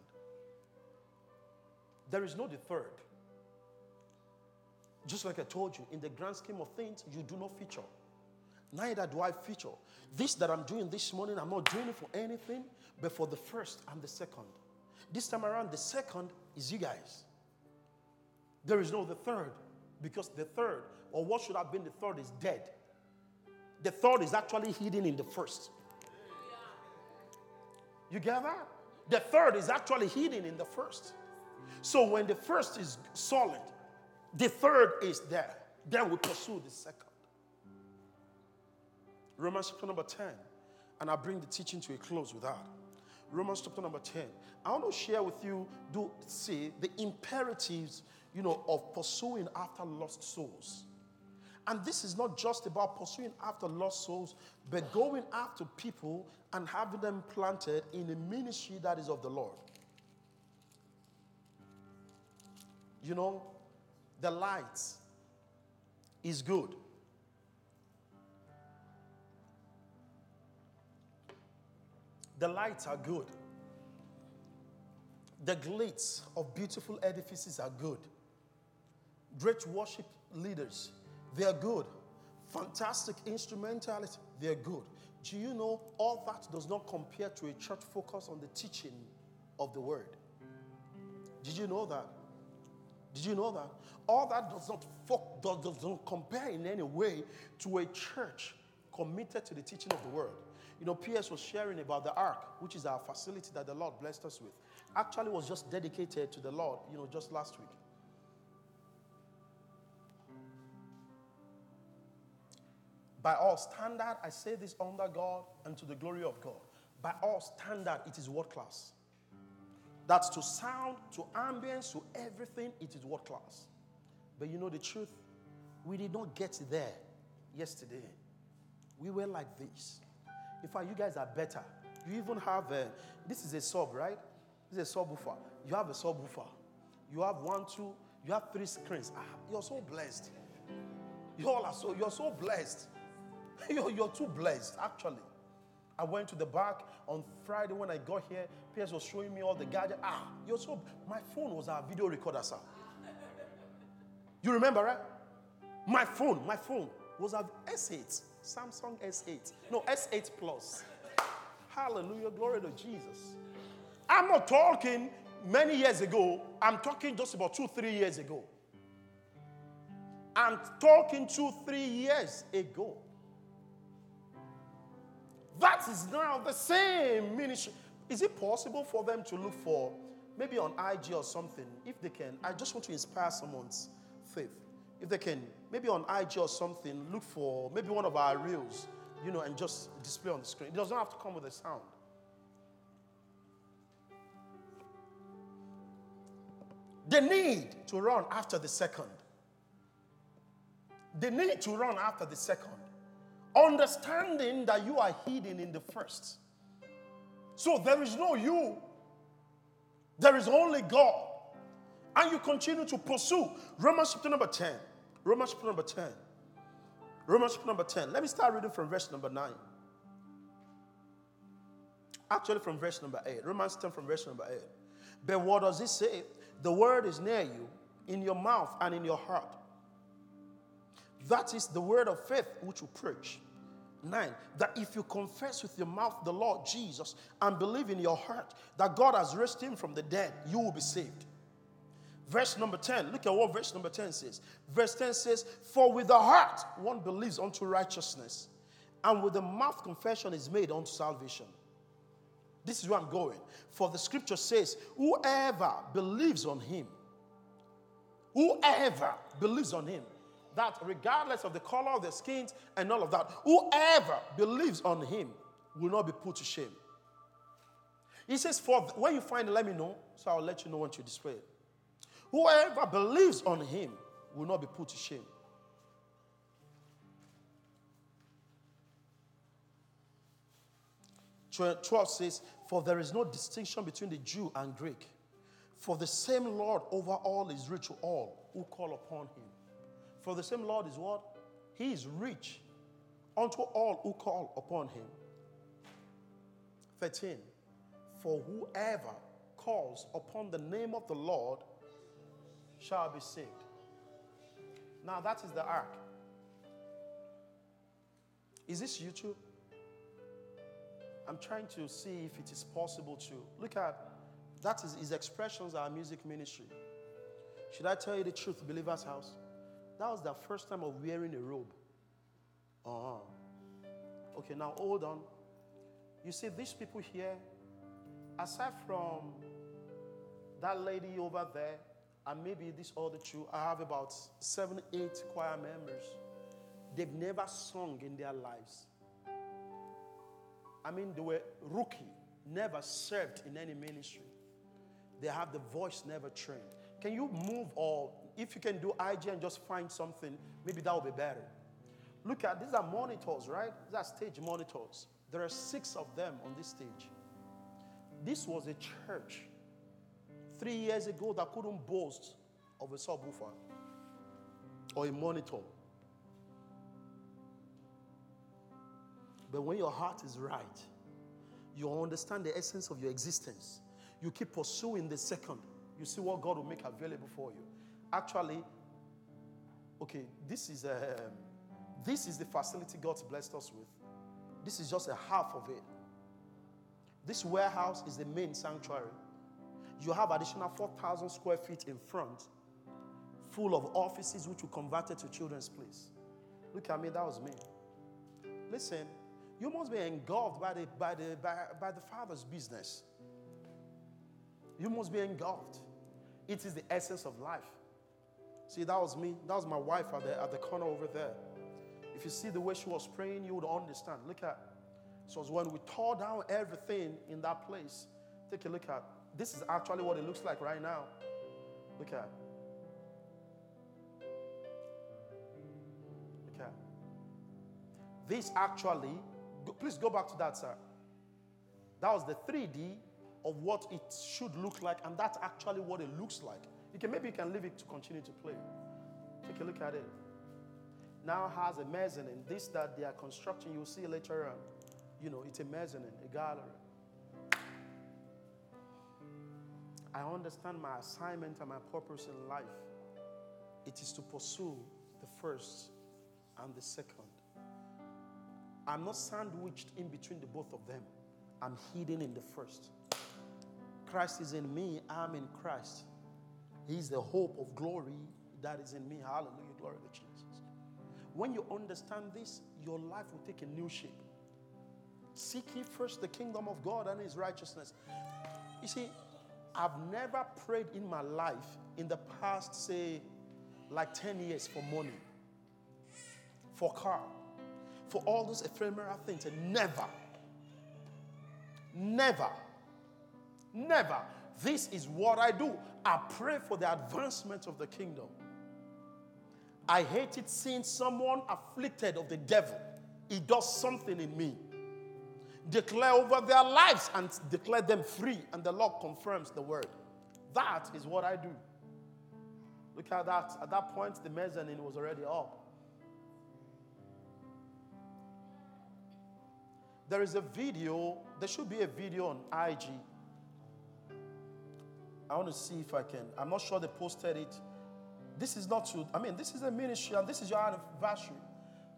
B: There is no the third. Just like I told you, in the grand scheme of things, you do not feature. Neither do I feature. This that I'm doing this morning, I'm not doing it for anything, but for the first and the second. This time around, the second is you guys. There is no the third, because the third, or what should have been the third, is dead. The third is actually hidden in the first. You get that? The third is actually hidden in the first. So when the first is solid, the third is there. Then we pursue the second. Romans chapter number 10. And I bring the teaching to a close with that. Romans chapter number 10. I want to share with you, do see the imperatives, you know, of pursuing after lost souls. And this is not just about pursuing after lost souls, but going after people and having them planted in a ministry that is of the Lord. You know, the light is good. The lights are good. The glitz of beautiful edifices are good. Great worship leaders, they are good. Fantastic instrumentality, they are good. Do you know all that does not compare to a church focus on the teaching of the word? Did you know that? Did you know that? All that does not, does, does not compare in any way to a church committed to the teaching of the word. You know, PS was sharing about the ark, which is our facility that the Lord blessed us with. Actually, was just dedicated to the Lord, you know, just last week. By all standard, I say this under God and to the glory of God. By all standard, it is world class. That's to sound, to ambience, to everything, it is world class. But you know the truth? We did not get there yesterday. We were like this. In fact, you guys are better. You even have a, this is a sub, right? This is a subwoofer. You have a subwoofer. You have one, two, you have three screens. Ah, you're so blessed. You all are so, you're so blessed. [LAUGHS] you're, you're too blessed, actually. I went to the back on Friday when I got here. Pierce was showing me all the gadgets. Ah, you're so. My phone was our video recorder, sir. You remember, right? My phone, my phone was a S8, Samsung S8. No, S8 Plus. Hallelujah, glory to Jesus. I'm not talking many years ago. I'm talking just about two, three years ago. I'm talking two, three years ago. That is now the same ministry. Is it possible for them to look for maybe on IG or something? If they can, I just want to inspire someone's faith. If they can, maybe on IG or something, look for maybe one of our reels, you know, and just display on the screen. It doesn't have to come with a sound. The need to run after the second. The need to run after the second. Understanding that you are hidden in the first. So there is no you, there is only God. And you continue to pursue. Romans chapter number 10. Romans chapter number 10. Romans chapter number 10. Let me start reading from verse number 9. Actually, from verse number 8. Romans 10 from verse number 8. But what does it say? The word is near you, in your mouth and in your heart. That is the word of faith which we preach. 9 that if you confess with your mouth the Lord Jesus and believe in your heart that God has raised him from the dead, you will be saved. Verse number 10, look at what verse number 10 says. Verse 10 says, For with the heart one believes unto righteousness, And with the mouth, confession is made unto salvation. This is where I'm going. For the scripture says, Whoever believes on him, whoever believes on him, that regardless of the color of their skins and all of that, whoever believes on him will not be put to shame. He says, For when you find it, let me know, so I'll let you know once you display it. Whoever believes on him will not be put to shame. 12 says, For there is no distinction between the Jew and Greek. For the same Lord over all is rich to all who call upon him. For the same Lord is what? He is rich unto all who call upon him. 13. For whoever calls upon the name of the Lord shall be saved. Now that is the ark. Is this YouTube? I'm trying to see if it is possible to look at that is his expressions our music ministry. Should I tell you the truth, Believer's House? That was the first time of wearing a robe. Uh-huh. Okay, now hold on. You see, these people here, aside from that lady over there, and maybe this other two, I have about seven, eight choir members. They've never sung in their lives. I mean, they were rookie, never served in any ministry. They have the voice never trained. Can you move or if you can do IG and just find something, maybe that will be better. Look at these are monitors, right? These are stage monitors. There are six of them on this stage. This was a church three years ago that couldn't boast of a subwoofer or a monitor. But when your heart is right, you understand the essence of your existence. You keep pursuing the second. You see what God will make available for you. Actually, okay, this is a, um, this is the facility God's blessed us with. This is just a half of it. This warehouse is the main sanctuary. You have additional 4,000 square feet in front, full of offices which we converted to children's place. Look at me, that was me. Listen, you must be engulfed by the, by the, by, by the Father's business. You must be engulfed. It is the essence of life. See, that was me. That was my wife at the, at the corner over there. If you see the way she was praying, you would understand. Look at. So when we tore down everything in that place, take a look at. This is actually what it looks like right now. Look at. Look at. This actually Go, please go back to that, sir. That was the 3D of what it should look like, and that's actually what it looks like. You can maybe you can leave it to continue to play. Take a look at it. Now has a mezzanine. This that they are constructing, you'll see later on. You know, it's a mezzanine, a gallery. I understand my assignment and my purpose in life. It is to pursue the first and the second. I'm not sandwiched in between the both of them. I'm hidden in the first. Christ is in me, I'm in Christ. He's the hope of glory that is in me. Hallelujah. Glory to Jesus. When you understand this, your life will take a new shape. Seek ye first the kingdom of God and his righteousness. You see, I've never prayed in my life in the past, say, like 10 years for money, for car, for all those ephemeral things. And never, never, never. This is what I do. I pray for the advancement of the kingdom. I hate it seeing someone afflicted of the devil. He does something in me. Declare over their lives and declare them free, and the Lord confirms the word. That is what I do. Look at that. At that point, the mezzanine was already up. There is a video, there should be a video on IG. I want to see if I can. I'm not sure they posted it. This is not to, I mean, this is a ministry and this is your anniversary.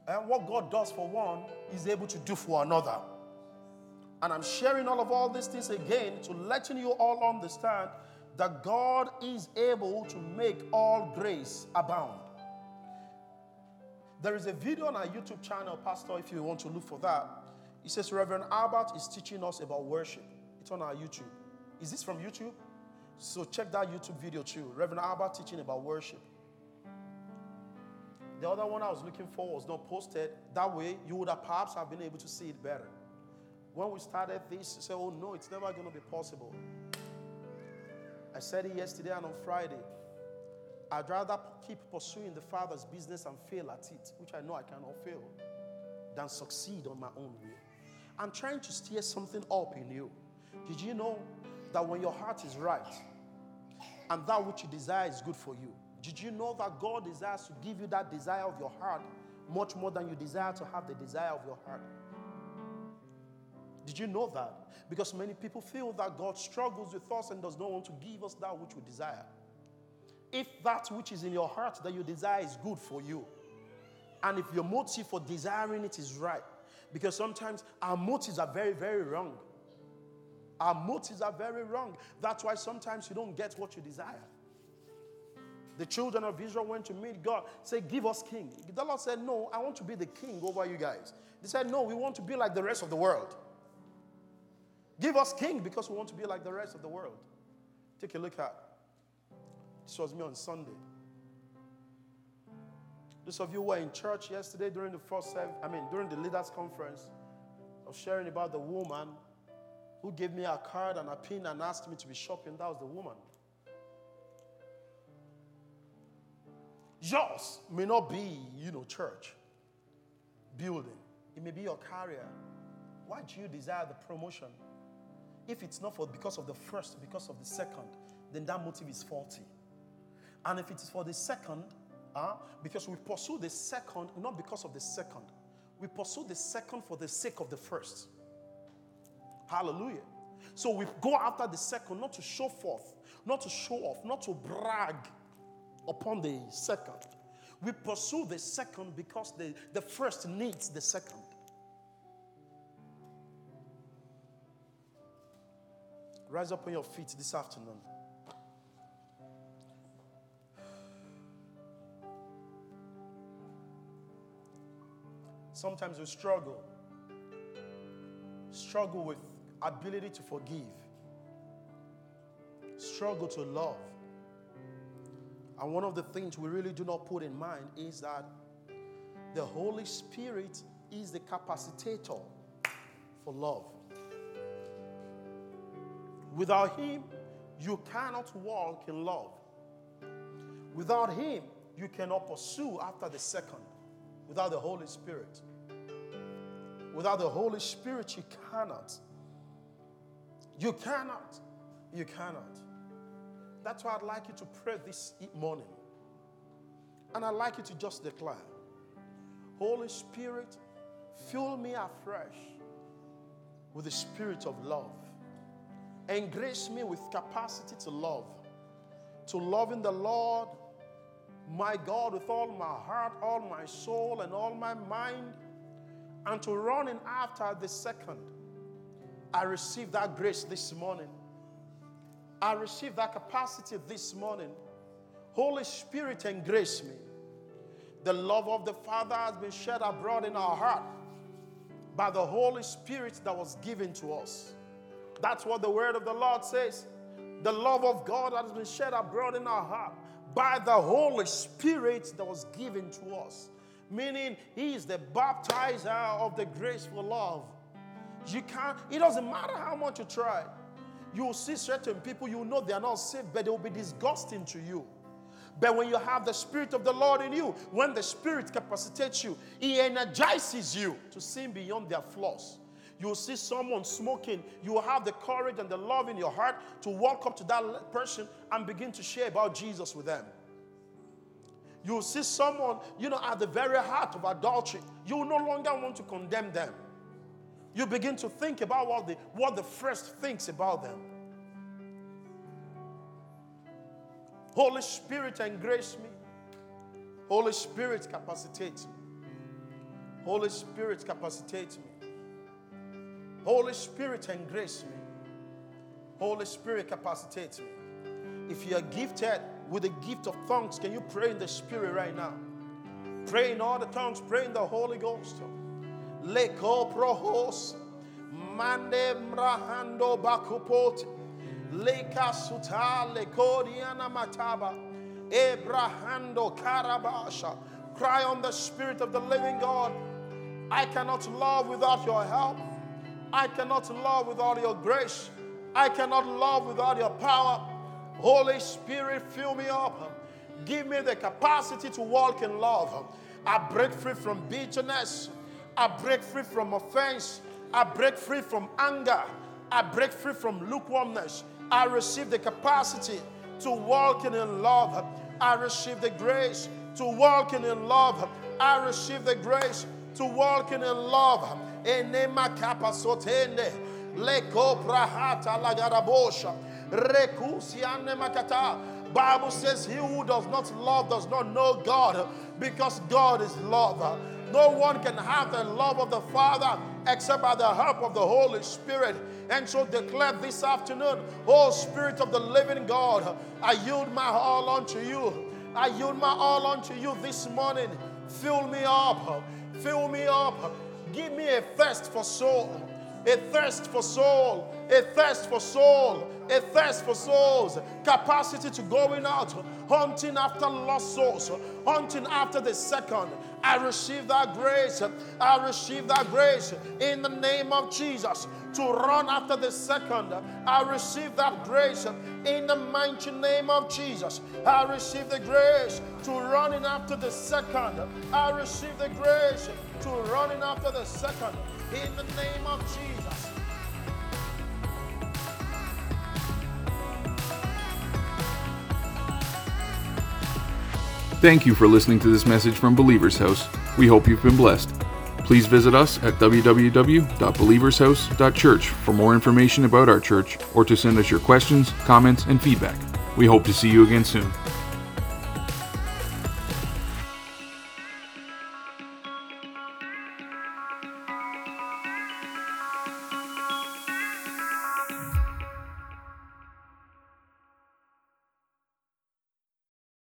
B: And what God does for one, is able to do for another. And I'm sharing all of all these things again to letting you all understand that God is able to make all grace abound. There is a video on our YouTube channel, Pastor, if you want to look for that. It says Reverend Albert is teaching us about worship. It's on our YouTube. Is this from YouTube? So check that YouTube video too. Reverend Albert teaching about worship. The other one I was looking for was not posted. That way, you would have perhaps have been able to see it better. When we started this, you say, oh no, it's never going to be possible. I said it yesterday and on Friday. I'd rather keep pursuing the Father's business and fail at it, which I know I cannot fail, than succeed on my own way. I'm trying to steer something up in you. Did you know that when your heart is right and that which you desire is good for you, did you know that God desires to give you that desire of your heart much more than you desire to have the desire of your heart? Did you know that? Because many people feel that God struggles with us and does not want to give us that which we desire. If that which is in your heart that you desire is good for you, and if your motive for desiring it is right, because sometimes our motives are very, very wrong. Our motives are very wrong. That's why sometimes you don't get what you desire. The children of Israel went to meet God, say, Give us king. The Lord said, No, I want to be the king over you guys. They said, No, we want to be like the rest of the world. Give us king because we want to be like the rest of the world. Take a look at. This was me on Sunday. Those of you who were in church yesterday during the first I mean, during the leaders' conference, I was sharing about the woman who gave me a card and a pin and asked me to be shopping. That was the woman. Yours may not be, you know, church, building. It may be your career. Why do you desire the promotion? If it's not for because of the first, because of the second, then that motive is faulty. And if it is for the second, uh, because we pursue the second, not because of the second, we pursue the second for the sake of the first. Hallelujah. So we go after the second, not to show forth, not to show off, not to brag upon the second. We pursue the second because the, the first needs the second. Rise up on your feet this afternoon. Sometimes we struggle. Struggle with ability to forgive. Struggle to love. And one of the things we really do not put in mind is that the Holy Spirit is the capacitator for love. Without Him, you cannot walk in love. Without Him, you cannot pursue after the second. Without the Holy Spirit. Without the Holy Spirit, you cannot. You cannot. You cannot. That's why I'd like you to pray this morning. And I'd like you to just declare Holy Spirit, fill me afresh with the spirit of love and grace me with capacity to love, to love in the Lord, my God, with all my heart, all my soul, and all my mind, and to run in after the second. I receive that grace this morning. I receive that capacity this morning. Holy Spirit, embrace me. The love of the Father has been shed abroad in our heart by the Holy Spirit that was given to us. That's what the word of the Lord says. The love of God that has been shed abroad in our heart by the Holy Spirit that was given to us. Meaning, He is the baptizer of the graceful love. You can't, it doesn't matter how much you try. You will see certain people, you know they are not saved, but they will be disgusting to you. But when you have the Spirit of the Lord in you, when the Spirit capacitates you, He energizes you to see beyond their flaws. You will see someone smoking. You will have the courage and the love in your heart to walk up to that person and begin to share about Jesus with them. You will see someone, you know, at the very heart of adultery. You will no longer want to condemn them. You begin to think about what the, what the first thinks about them. Holy Spirit, embrace me. Holy Spirit, capacitate me. Holy Spirit, capacitate me. Holy Spirit, embrace me. Holy Spirit, capacitate me. If you are gifted with the gift of tongues, can you pray in the Spirit right now? Pray in all the tongues, pray in the Holy Ghost. Leko prohos. Mande mrahando bakupot. Leka suta lekodiana mataba. Ebrahando karabasha. Cry on the Spirit of the living God. I cannot love without your help. I cannot love without your grace. I cannot love without your power. Holy Spirit, fill me up. Give me the capacity to walk in love. I break free from bitterness. I break free from offense. I break free from anger. I break free from lukewarmness. I receive the capacity to walk in love. I receive the grace to walk in love. I receive the grace to walk in love. Enema kapasotende. Leko prahata lagarabosha. Rekusiane makata. Bible says he who does not love does not know God because God is love. No one can have the love of the Father except by the help of the Holy Spirit. And so declare this afternoon, Oh Spirit of the living God, I yield my all unto you. I yield my all unto you this morning. Fill me up. Fill me up. Give me a thirst for soul a thirst for soul, a thirst for soul, a thirst for souls, capacity to going out, hunting after lost souls, hunting after the second. I receive that grace. I receive that grace in the name of Jesus to run after the second. I receive that grace in the mighty name of Jesus. I receive the grace to running after the second. I receive the grace to running after the second in the name of Jesus.
A: Thank you for listening to this message from Believer's House. We hope you've been blessed. Please visit us at www.believershouse.church for more information about our church or to send us your questions, comments, and feedback. We hope to see you again soon.